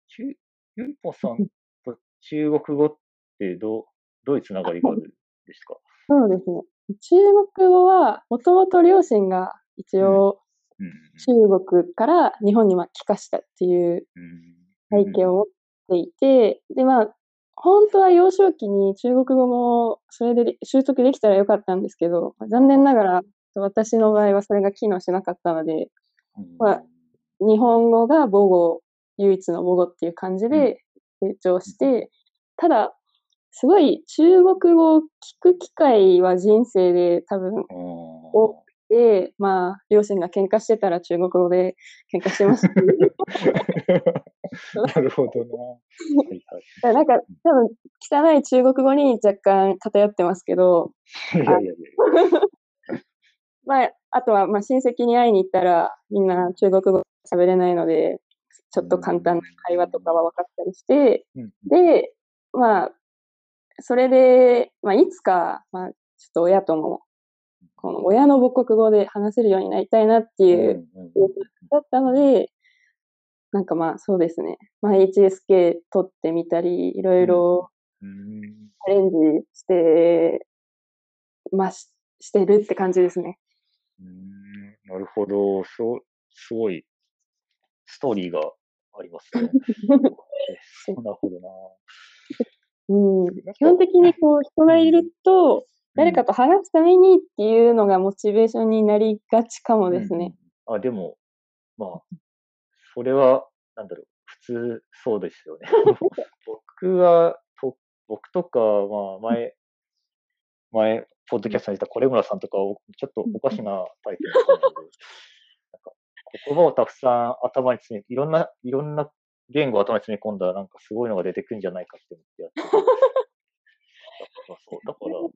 S1: 中、ゆうぽんさんと中国語ってどう、どういうつながりがあるんですか？
S2: そうですね。中国語は、もともと両親が一応中国から日本にまあ帰化したっていう
S1: うん。
S2: 背景を持っていて、で、まあ、本当は幼少期に中国語もそれで習得できたらよかったんですけど、残念ながら私の場合はそれが機能しなかったので、
S1: うん
S2: まあ日本語が母語、唯一の母語っていう感じで成長して、ただ、すごい中国語を聞く機会は人生で多分
S1: お
S2: で、まあ、両親が喧嘩してたら中国語で喧嘩してましたし。
S1: なるほどな。はいはい。
S2: なんか、多分、汚い中国語に若干偏ってますけど、
S1: いやいやいやい
S2: まあ、あとは、まあ、親戚に会いに行ったら、みんな中国語喋れないので、ちょっと簡単な会話とかは分かったりして、
S1: や。うん
S2: で、まあ、それで、まあ、いつか、まあ、ちょっと親とも、この親の母国語で話せるようになりたいなっていう、だったので、なんかまあそうですね。まあ HSK 取ってみたり、いろいろ
S1: うん
S2: チャレンジして、まあししてるって感じですね。
S1: うんなるほど。そう、すごい、ストーリーがありますね。えなるほどな。
S2: うん、基本的にこう人がいると、誰かと話すためにっていうのがモチベーションになりがちかもですね。
S1: うん。あ、でも、まあ、それは、なんだろう、普通そうですよね。僕は、と僕とか、まあ、前、前、ポッドキャストにいたコレムラさんとかを、ちょっとおかしなタイプの人なので、なんか、言葉をたくさん頭に詰め、いろんな、いろんな言語を頭に詰め込んだら、なんかすごいのが出てくるんじゃないかって思ってやってる。だかそう。だから、
S2: ちょっ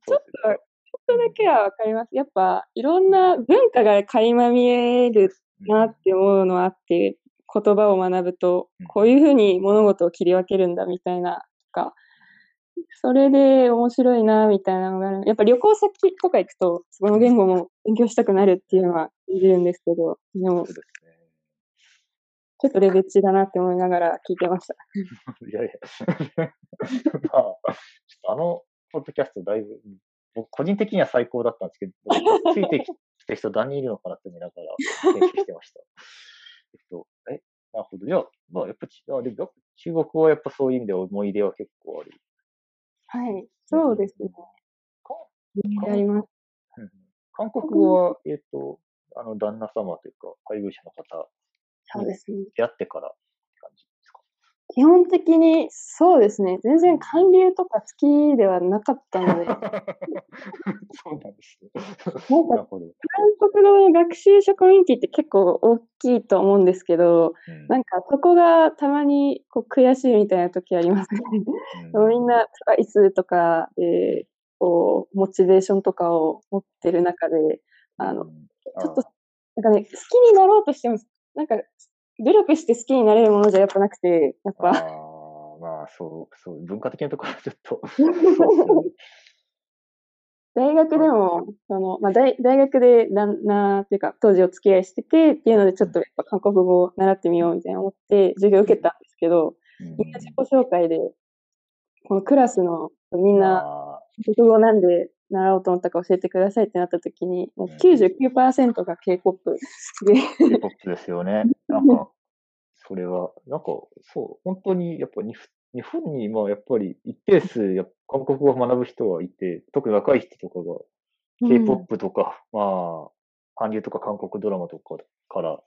S2: と、ちょっとだけはわかります。やっぱ、いろんな文化が垣間見えるなって思うのはあって、言葉を学ぶと
S1: うん、
S2: こういうふうに物事を切り分けるんだみたいな、とか、それで面白いなみたいなのが。やっぱ旅行先とか行くと、その言語も勉強したくなるっていうのは言えるんですけど、でも
S1: そう、ですね。
S2: ちょっとレベチだなって思いながら聞いてました。
S1: いやいや。まあ、ちょっとあの、ポッドキャストだいぶ、僕個人的には最高だったんですけど、ついてきた人何人いるのかなって見ながら編集してました。えっと、え、なるほど。いや、まあ、やっぱ、あでも中国語はやっぱそういう意味で思い出は結構ある。
S2: はい、そうですね。
S1: か
S2: やります。
S1: うん韓国語は、えっと、あの、旦那様というか、配偶者の方、
S2: そうですね。
S1: 出会ってから
S2: 基本的に、そうですね。全然韓流とか好きではなかったので、
S1: そうなんですね。
S2: 韓
S1: なるほど。
S2: 国語の学習者コミュニティって結構大きいと思うんですけど、
S1: うん
S2: なんかそこがたまにこう悔しいみたいな時ありますね。
S1: うん
S2: みんなトライするとか、でこう、モチベーションとかを持ってる中で、あの、
S1: うん
S2: ちょっと、なんかね、好きになろうとしても、なんか、努力して好きになれるものじゃやっぱなくて、やっぱ、
S1: ああ、まあ、そう、そう、文化的なところはちょっと。
S2: 大学でも、その、まあ、大大学で旦那っていうか、当時お付き合いしてて、っていうので、ちょっとやっぱ韓国語を習ってみようみたいな思って、授業受けたんですけど、
S1: うん。
S2: みんな自己紹介で、このクラスのみんな、
S1: あ
S2: 国語なんで習おうと思ったか教えてくださいってなった時に、もう
S1: うん。
S2: 99%が K-POP で、
S1: ー K-POP ですよね。なんか、それは、なんか、そう、本当に、やっぱに日本に、まあ、やっぱり一定数、や韓国語を学ぶ人はいて、特に若い人とかが、K-POP とか、まあ、韓流とか韓国ドラマとかから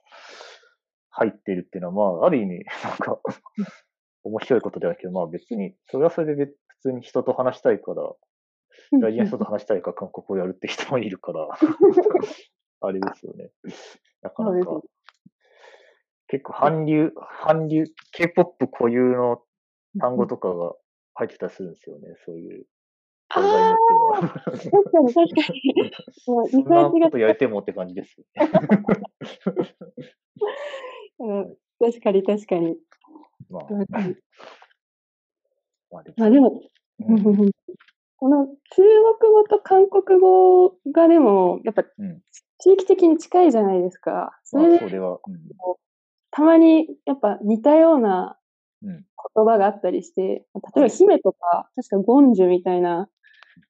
S1: 入ってるっていうのは、まあ、ある意味、なんか、面白いことではけど、まあ別に、それはそれで別普通に人と話したいから、
S2: うん
S1: 大事な人と話したいから韓国語をやるって人もいるから、あれですよね。なかなか結構韓流、韓流、K-POP 固有の単語とかが入ってたりするんですよね、そういう。
S2: あ
S1: 教材によっては。
S2: 確かに確かに。もうリ
S1: そんなことやれてもって感じですよね。
S2: うん確かに確かに。
S1: まあ、
S2: うん
S1: まあでも、
S2: まあでも、
S1: うん
S2: この中国語と韓国語がでも、やっぱ
S1: うん
S2: 地域的に近いじゃないですか。そ
S1: まあ
S2: れで
S1: それは、うん
S2: たまにやっぱ似たような
S1: うん
S2: 言葉があったりして、例えば姫とか、確かゴンジュみたいな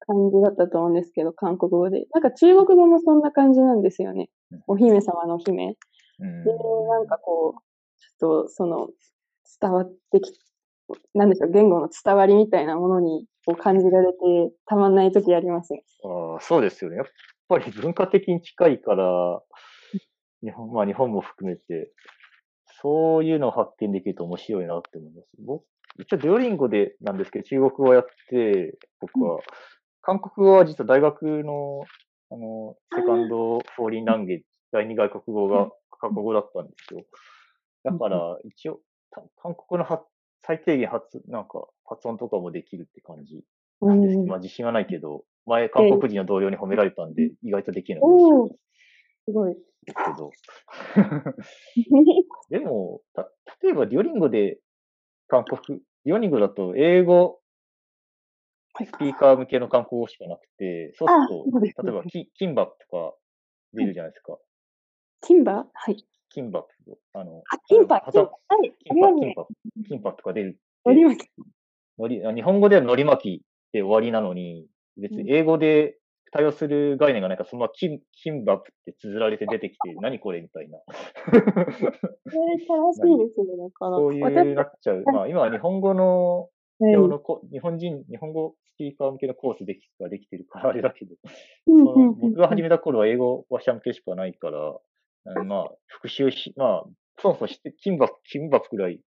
S2: 感じだったと思うんですけど、韓国語で。なんか中国語もそんな感じなんですよね。お姫様の姫。
S1: うん
S2: で、なんかこう、ちょっとその、伝わってき、なんでしょう、言語の伝わりみたいなものにこう感じられて、たまんない時ありますね。
S1: ああそうですよね。やっぱり文化的に近いから、日本、まあ日本も含めて、そういうのを発見できると面白いなって思います。僕、一応デュオリンゴでなんですけど、中国語をやって、僕は、韓国語は実は大学の、あの、セカンドフォーリンランゲージ、第二外国語が韓国語だったんですよ。だから、一応、た韓国の発最低限発、なんか、発音とかもできるって感じ
S2: う
S1: なんです。
S2: ん。
S1: まあ自信はないけど、前韓国人の同僚に褒められたんで、意外とできるのかもしれない
S2: おーすごい。
S1: ですけど。でも、た、例えばデュオリンゴで韓国、デュオリンゴだと英語
S2: はい
S1: スピーカー向けの韓国語しかなくて、そう
S2: あ、
S1: すると、例えばキキンバとか出るじゃないですか。
S2: キンバ？はい。
S1: キンバップ。あの、
S2: あ、キンパ、
S1: あ
S2: キンパ。
S1: の
S2: はい。
S1: キンパ、
S2: ありますね。
S1: キンパ、キンパとか出る。
S2: のり巻き。
S1: のり、あ日本語ではのり巻きで終わりなのに、別に英語で対応する概念がないから、そのままキン、キンバップって綴られて出てきて、何これみたいな。
S2: それ正しいですよね、この。
S1: そういうなっちゃう。まあ今は日本語の、日のこ日本人、日本語スピーカー向けのコースできができてるからあれだけど、僕が始めた頃は英語話者向けしかないから、まあ復習し、まあ、そもそもして、キンバップ、キンバップくらい、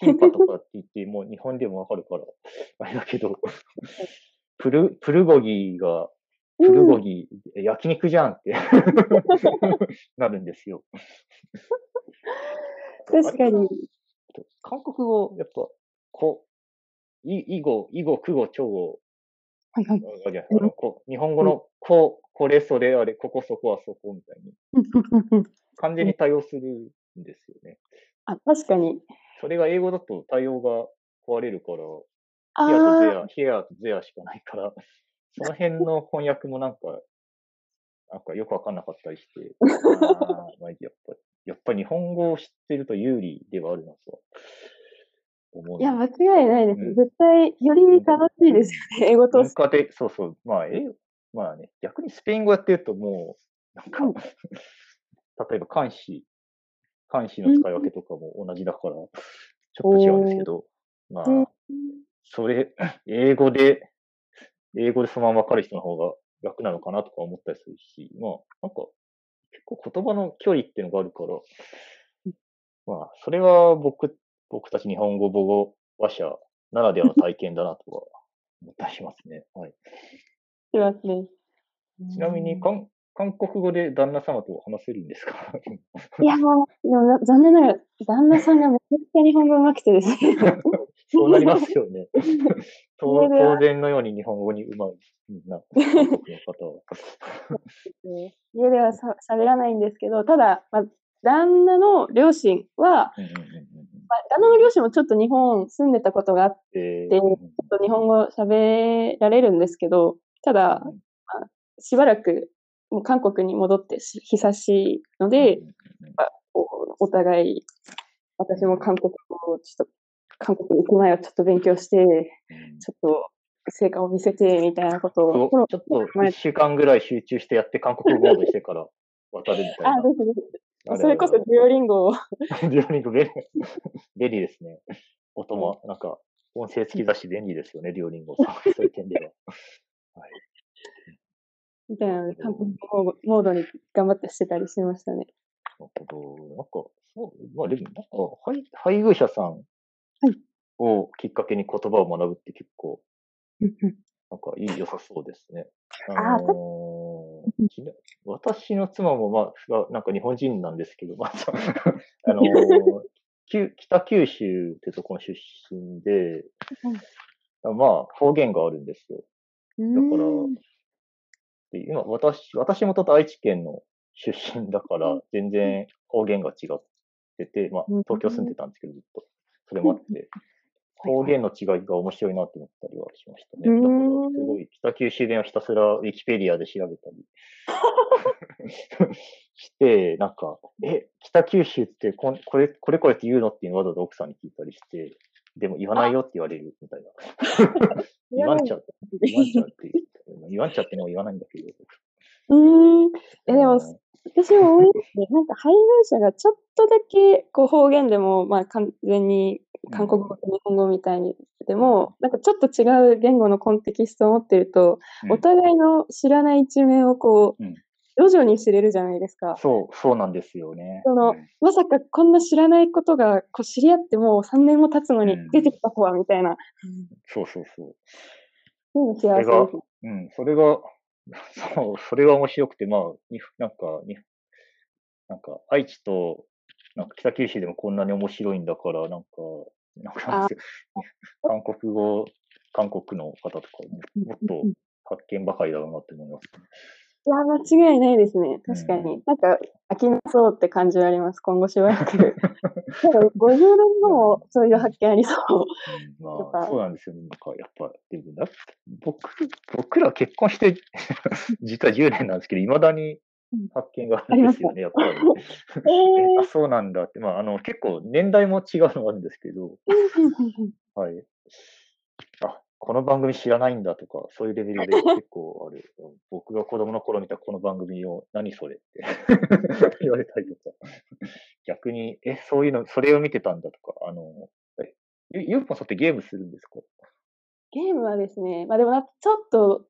S1: キンパとかって言って、もう日本でもわかるから、あれだけど、プル、プルゴギが、プルゴギ、焼肉じゃんって なるんですよ。
S2: 確かに。
S1: 韓国語、やっぱ、こ、い、囲語、囲語、句語、長語、
S2: はいはい。
S1: 日本語のこう、これ、それ、あれ、ここ、そこはそこみたいに、完全に対応するんですよね。
S2: あ、確かに。
S1: それが英語だと対応が壊れるから、
S2: あ
S1: here と
S2: あ、
S1: there、here と there しかないから、その辺の翻訳もなんか、なんかよくわかんなかったりして、あーまあ、やっぱ、やっぱ日本語を知ってると有利ではあるなとは思う。
S2: いや、間違いないです。
S1: うん
S2: 絶対、より楽しいですよね、英語と
S1: 文化で、そうそう、まあ、え、まあね、逆にスペイン語やってるともう、なんか、
S2: うん
S1: 例えば漢詞、漢詞の使い分けとかも同じだから、ちょっと違うんですけど、ま
S2: うん
S1: あ、それ、英語で、英語でそのままわかる人の方が楽なのかなとか思ったりするし、まあ、なんか、結構言葉の距離っていうのがあるから、まあ、それは僕、僕たち日本語母語話者ならではの体験だなとは思ったりしますね。はい。
S2: しますね。
S1: ちなみに、韓韓国語で旦那様と話せるんですか？
S2: いや、もう、でも残念ながら、旦那さんがめちゃくちゃ日本語上手くてですね。
S1: そうなりますよね。当然のように日本語にうまい、みんな、韓国の方は。
S2: 家ではさ喋らないんですけど、ただ、まあ、旦那の両親は、
S1: うんうんうんうん
S2: まあ、旦那の両親もちょっと日本住んでたことがあって、
S1: で
S2: でちょっと日本語喋られるんですけど、ただ、
S1: うん
S2: しばらくもう韓国に戻ってし久しいので、お互い、私も韓国語をちょっと、韓国に行く前はちょっと勉強して、ちょっと成果を見せて、みたいなことを、
S1: ちょっと一週間ぐらい集中してやって韓国語をしてから渡るみたい
S2: あ、
S1: な。
S2: ですですそれこそデュオリンゴを、
S1: デュオリンゴ便利 便利ですね。音も、なんか、音声付きだし便利ですよね、デュオリンゴ。そういう点では。はい。
S2: みたいなので、韓国語モードに頑張ってしてたりしましたね。
S1: なるほど。なんか、そう、まあでも、なんか、配配偶者さんをきっかけに言葉を学ぶって結構、なんかいい、良さそうですね。
S2: あー
S1: のー私の妻も、まあ、がなんか日本人なんですけど、まあ、あのー九北九州ってところの出身で、まあ、方言があるんですよ。
S2: だ
S1: だから、で今、私、私もと愛知県の出身だから、全然方言が違ってて、まあ
S2: うん、
S1: 東京住んでたんですけど、ずっと。それもあって、方言の違いが面白いなと思ったりはしましたね。
S2: うん。
S1: だから、すごい、北九州弁をひたすらウィキペディアで調べたり して、なんか、え、北九州ってこんこれ、これこれって言うのっていうわざわざ奥さんに聞いたりして、でも言わないよって言われるみたいな。言わんちゃう。言わんちゃうって言わんちゃってのも言わないんだけど。
S2: うーん。え、でも、
S1: うん
S2: 私も思いますね。なんか配偶者がちょっとだけこう方言でも、まあ完全に韓国語と日本語みたいにでも、なんかちょっと違う言語のコンテキストを持ってると、お互いの知らない一面をこう、
S1: うん
S2: 徐々に知れるじゃないですか。
S1: そう、そうなんですよね。
S2: その
S1: うん
S2: まさかこんな知らないことがこう知り合ってもう3年も経つのに
S1: うん
S2: 出てきたとは、みたいな。
S1: そうそうそう。
S2: そういうの幸せ。
S1: うん、それが、そう、それが面白くて、まあ、になんか、になんか、愛知と、なんか北九州でもこんなに面白いんだから、なんか、なんか韓国語、韓国の方とかも、もっと発見ばかりだろうなって思います。
S2: いや、間違いないですね。確か
S1: う
S2: に。なんか、飽きなそうって感じはあります。今後しばらく。でも50年後もそういう発見ありそう。
S1: まあ、そうなんですよね。なんか、やっぱ、でもな、僕、僕ら結婚して、実は10年なんですけど、未だに発見があるんですよね、やっぱり。
S2: え
S1: えあ、そうなんだって。まあ、あの、結構年代も違うのがあるんですけど、はい。あ、この番組知らないんだとか、そういうレベルで結構ある。僕が子供の頃見たこの番組を、何それって 言われたりとか。逆に、え、そういうの、それを見てたんだとか、あの、えゆゆうぽんさんってゲームするんですか？
S2: ゲームはですね、まあでもなんかちょっと、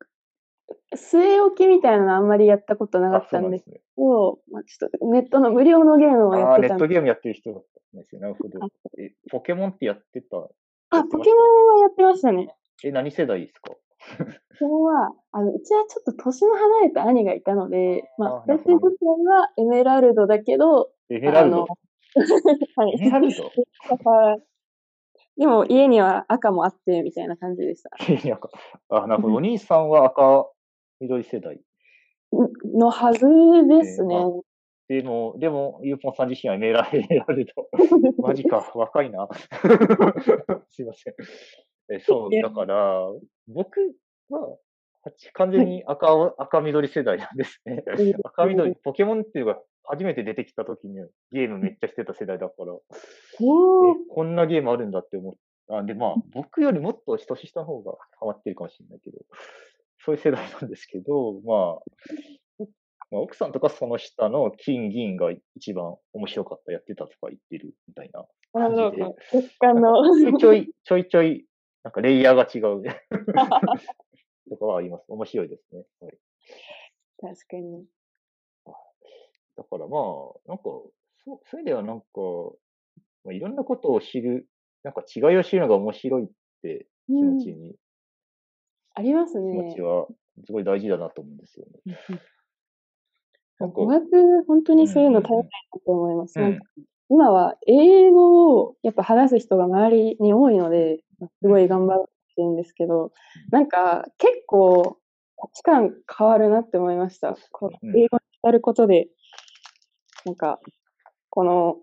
S2: 据え置きみたいなのあんまりやったことなか
S1: あ、
S2: ったんです。けど、まあちょっとネットの無料のゲームをやってたんで
S1: トゲームやってる人だったんですよ。なるほど
S2: あ。
S1: え、ポケモンってやってた？
S2: あ、ポケモンはやってましたね。
S1: え、何世代ですか？
S2: ポケモンは、あの、うちはちょっと年の離れた兄がいたので、まあ、私自身はエメラルドだけど、
S1: エメラルド？
S2: はい
S1: エメラルド？
S2: だからでも家には赤もあって、みたいな感じでした。
S1: いやあ、なるほど。お兄さんは赤、緑世代？
S2: のはずですね。
S1: でも、でも、ゆうぽんさん自身はメーラー選られると。マジか、若いな。すいません。えそう、だから、僕は、完全に赤を、赤緑世代なんですね。赤緑、ポケモンっていうか、初めて出てきた時にゲームめっちゃしてた世代だから、えこんなゲームあるんだって思った。で、まあ、僕よりもっと年下の方がハマってるかもしれないけど、そういう世代なんですけど、まあ、まあ、奥さんとかその下の金銀が一番面白かった、やってたとか言ってるみたいな感じで。
S2: 結果の。
S1: ちょいちょいちょい、なんかレイヤーが違う とかはあります。面白いですね。はい、
S2: 確かに。
S1: だからまあ、なんか、そうそういう意味ではなんか、まあ、いろんなことを知る、なんか違いを知るのが面白いって気持ちに、
S2: うん、ありますね。
S1: 気持ちはすごい大事だなと思うんですよね。
S2: 語学、本当にそういうの大変だと思います。うん、なんか今は英語をやっぱ話す人が周りに多いので、すごい頑張ってるんですけど、なんか結構価値観変わるなって思いました。こう英語に浸ることで、なんか、この、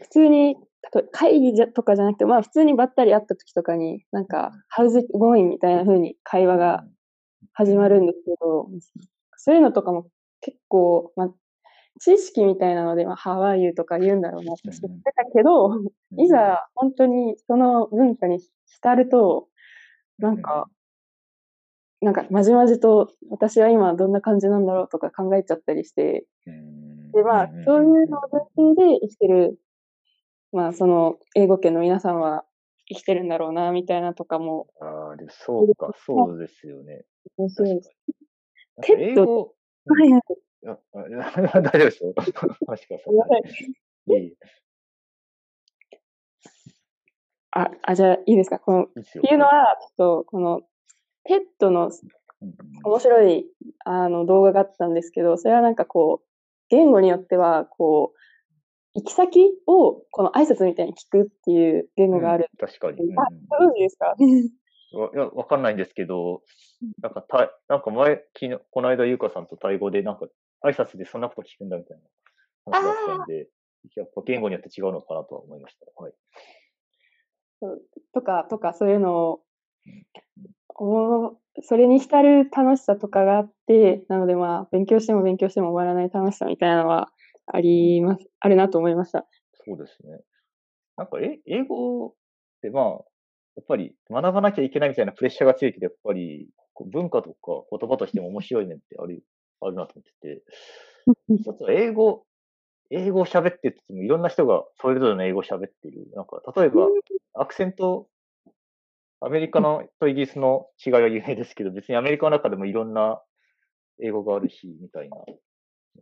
S2: 普通に、会議じゃとかじゃなくて、まあ普通にばったり会った時とかに、なんか、How's it going? みたいな風に会話が始まるんですけど、そういうのとかも結構、まあ、知識みたいなので、まあ、How are you? とか言うんだろうなって知ってたけど、いざ本当にその文化に浸ると、なんか、なんか、まじまじと、私は今どんな感じなんだろうとか考えちゃったりして、で、まあ、そういうのを前提で生きてる、まあ、その、英語圏の皆さんは生きてるんだろうな、みたいなとかも。
S1: ああ、でそうか、そうですよね。
S2: 面白いです。
S1: TED。
S2: はいはい。
S1: 大丈夫ですよ。話してください。いい
S2: あ、あ、じゃあいいですか？この、っていうのは、ちょっと、この、 TED の面白いあの動画があったんですけど、それはなんかこう、言語によっては、こう、行き先をこの挨拶みたいに聞くっていう言語がある。
S1: うん、確かに。
S2: あ、ご存知ですか？
S1: いや、わかんないんですけど、なんかた、なんか前、昨日、この間、ゆうかさんとタイ語で、なんか、挨拶でそんなこと聞くんだみたいな話だったんで、やっぱ言語によって違うのかなとは思いました。はい。
S2: とか、とか、そういうのを、おそれに浸る楽しさとかがあって、なのでまあ、勉強しても勉強しても終わらない楽しさみたいなのはあります、あるなと思いました。
S1: そうですね。なんか、え、英語ってまあ、やっぱり学ばなきゃいけないみたいなプレッシャーが強いけど、やっぱり文化とか言葉としても面白い面ってある、あるなと思ってて、一つは英語、英語を喋っててもいろんな人がそれぞれの英語を喋ってる。なんか、例えば、アクセント、アメリカのとイギリスの違いは有名ですけど、別にアメリカの中でもいろんな英語があるし、みたいな。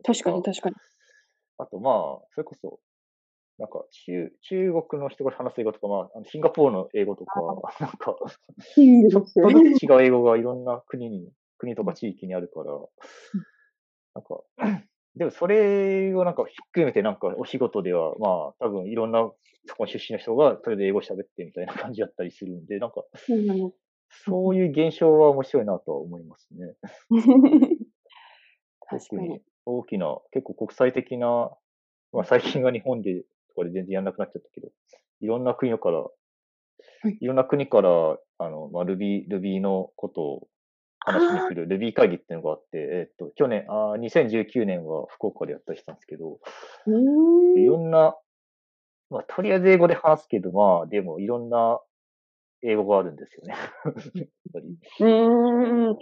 S2: 確かに確かに。
S1: あとまあ、それこそ、なんか中、中国の人が話す英語とか、まあ、シンガポールの英語とか、なんか、ちょっとずつ違う英語がいろんな国に、国とか地域にあるから、なんか、でもそれをなんか含めてなんかお仕事では、まあ多分いろんなそこ出身の人がそれで英語喋ってみたいな感じだったりするんで、なんか、そういう現象は面白いなとは思いますね。
S2: 確かに。
S1: 大きな、結構国際的な、まあ最近は日本でとかで全然やんなくなっちゃったけど、いろんな国から、
S2: はい、
S1: いろんな国から、あの、まあ、Ruby、Ruby のことを話しに来る Ruby 会議っていうのがあって、えっと、去年、あ2019年は福岡でやったりしたんですけど、いろんな、まあ、とりあえず英語で話すけど、まあ、でもいろんな英語があるんですよね。やっぱり。
S2: うん。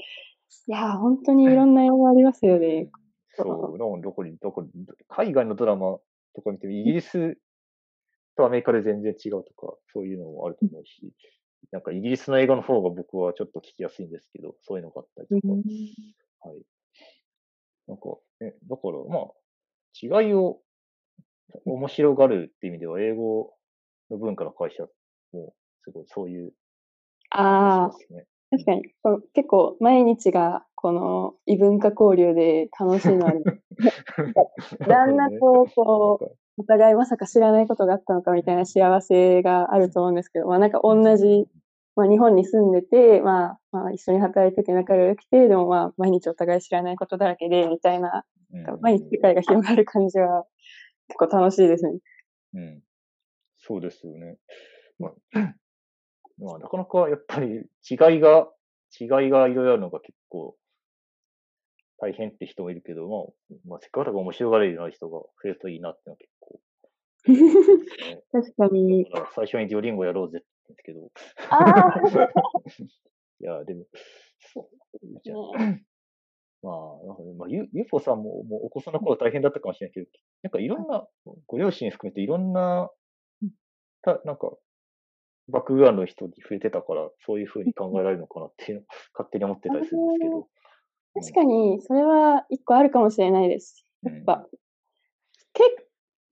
S2: いや、本当にいろんな英語ありますよね。
S1: そう、どこに、どこに、海外のドラマとか見ても、イギリスとアメリカで全然違うとか、そういうのもあると思うし、なんかイギリスの英語の方が僕はちょっと聞きやすいんですけど、そういうのがあったりとか。はい。なんか、ね、だから、まあ、違いを面白がるっていう意味では、英語の文化の会社も、すごいそういう、
S2: ああ、確かに。結構、毎日が、この異文化交流で楽しいのある。だんだんこう、こう、お互いまさか知らないことがあったのかみたいな幸せがあると思うんですけど、まあなんか同じ、まあ日本に住んでて、まあ、まあ一緒に働いてて仲が良くて、でもまあ毎日お互い知らないことだらけで、みたいな、
S1: うん
S2: 毎日世界が広がる感じは結構楽しいですね。
S1: うん。そうですよね。まあ、まあ、なかなかやっぱり違いが、違いがいろいろあるのが結構大変って人もいるけど、まあ、まあ、せっかくだから面白がれるような人が増えるといいなっていうのは結構、ね。
S2: 確かに。
S1: だから最初にデュオリンゴやろうぜって言うんですけど。
S2: ああ、
S1: いや、でも、そう。じゃあ、まあ、なんかねまあ、ゆ、ゆうぽさんも、もうお子さんの頃大変だったかもしれないけど、なんかいろんな、ご両親含めていろんな、た、なんか、バックグラウンドの人に触れてたから、そういうふうに考えられるのかなっていうのを勝手に思ってたりするんですけど。
S2: 確かに、それは一個あるかもしれないです。やっぱ、結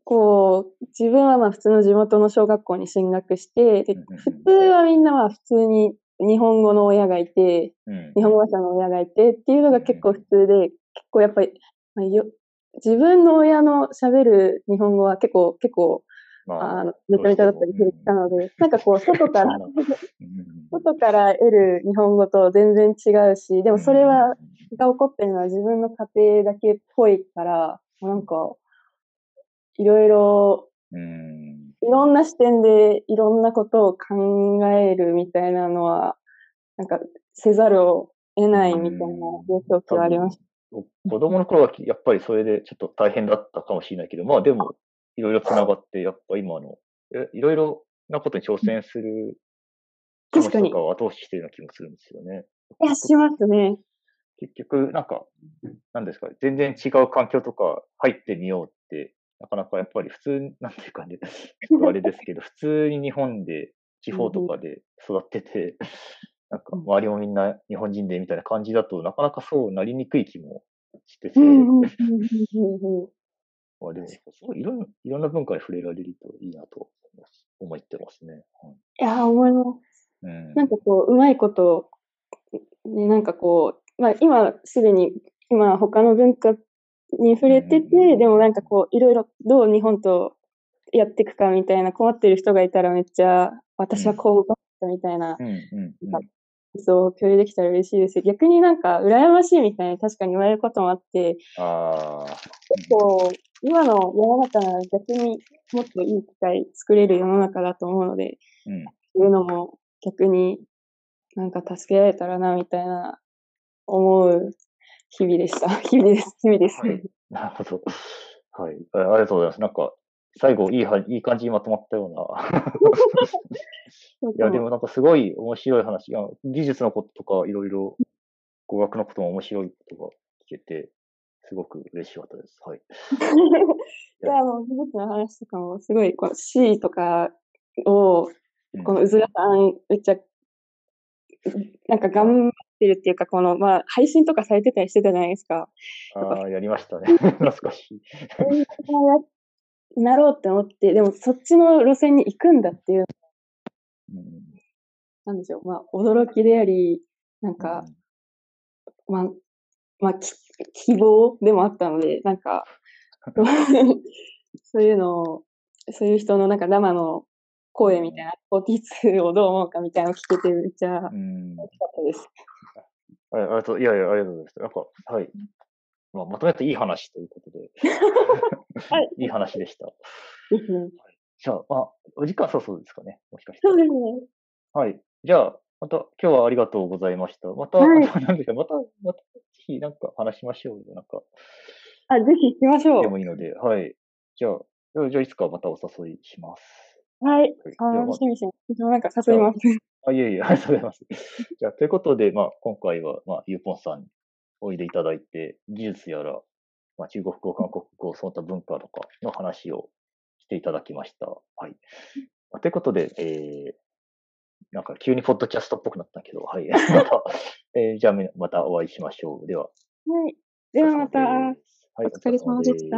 S2: 構、自分はまあ普通の地元の小学校に進学して、で普通はみんなは普通に日本語の親がいて、
S1: うん。
S2: 日本語話者の親がいてっていうのが結構普通で、結構やっぱり、まあ、よ自分の親の喋る日本語は結構、結構、
S1: まあ、
S2: あの、めちゃめちゃだったりしたので、なんかこう、外から、外から得る日本語と全然違うし、でもそれは、、が起こってるのは自分の家庭だけっぽいから、なんか、いろいろ、
S1: うん。
S2: いろんな視点でいろんなことを考えるみたいなのは、なんか、せざるを得ないみたいな幼少期はありました。
S1: お子供の頃はやっぱりそれでちょっと大変だったかもしれないけど、まあでも、いろいろ繋がって、やっぱ今の、えいろいろなことに挑戦する気持ちとかを後押ししてるような気もするんですよね。
S2: いや、しますね。
S1: 結局、なんか、なんですかね、全然違う環境とか入ってみようって、なかなかやっぱり普通、なんていうかね、あれですけど、普通に日本で、地方とかで育ってて、なんか周りもみんな日本人でみたいな感じだとなかなかそうなりにくい気もしてて、まあでも、すごいいろんな、いろんな文化に触れられるといいなと思ってますね。はい
S2: いや、思います。
S1: うん。
S2: なんかこう、うまいこと、ね、なんかこう、まあ今すでに、今他の文化に触れてて、でもなんかこう、いろいろどう日本とやっていくかみたいな困ってる人がいたらめっちゃ、私はこうだったみたいなそう共有できたら嬉しいです。逆になんか羨ましいみたいな確かに言われることもあって、
S1: ああ。
S2: 結構今の世の中なら逆にもっといい機会作れる世の中だと思うので、
S1: うん。
S2: そういうのも逆になんか助けられたらなみたいな思う日々でした。日々です。日々です。
S1: はいなるほど。はい。あありがとうございます。なんか、最後、いいは、いい感じにまとまったような。いや、でもなんかすごい面白い話。技術のこととか、いろいろ、語学のことも面白いことが聞けて、すごく嬉しかったです。はい。
S2: いや、もう技術の話とかもすごい、この C とかを、
S1: うん
S2: このうずらさん、めっちゃ、なんか頑張ってるっていうか、この、まあ、配信とかされてたりしてたじゃないですか。
S1: ああ、やりましたね。懐かしい。
S2: なろうって思って、でもそっちの路線に行くんだっていう、
S1: うん。
S2: なんでしょう、まあ、驚きであり、なんか、まあ、まあ、き希望でもあったので、なんか、そういうのを、そういう人のなんか生の声みたいな、42をどう思うかみたいなのを聞けてめっちゃ楽し
S1: うん。
S2: かったです。
S1: あありがとう、いやいや、ありがとうございます。なんか、はい。まあ、まとめていい話ということで。
S2: はい。
S1: いい話でした。
S2: ですね。
S1: じゃあ、まあ、お時間そうそうですかね。もしかして。
S2: そうですね。
S1: はい。じゃあ、また、今日はありがとうございました。また、
S2: はい
S1: なんですか、また、また、ぜひなんか話しましょうよ。なんか、
S2: あ、ぜひ行きましょ
S1: で
S2: う。
S1: もいいので、はい。じゃあ、じゃあ、いつかまたお誘いします。
S2: はい。楽しみにしてます。私もなんか誘います。
S1: あ、いえいえ、ありがとうございます。じゃあ、ということで、まあ、今回は、まあ、ゆうぽんさんにおいでいただいて、技術やら、まあ、中国語、韓国語、その他文化とかの話をしていただきました。はい。まあ、ということで、えー、なんか急にポッドキャストっぽくなったけど、はい。また、えーじゃあ、みまたお会いしましょう。では、
S2: はい。ではまた、
S1: はい、
S2: お疲れ様でした。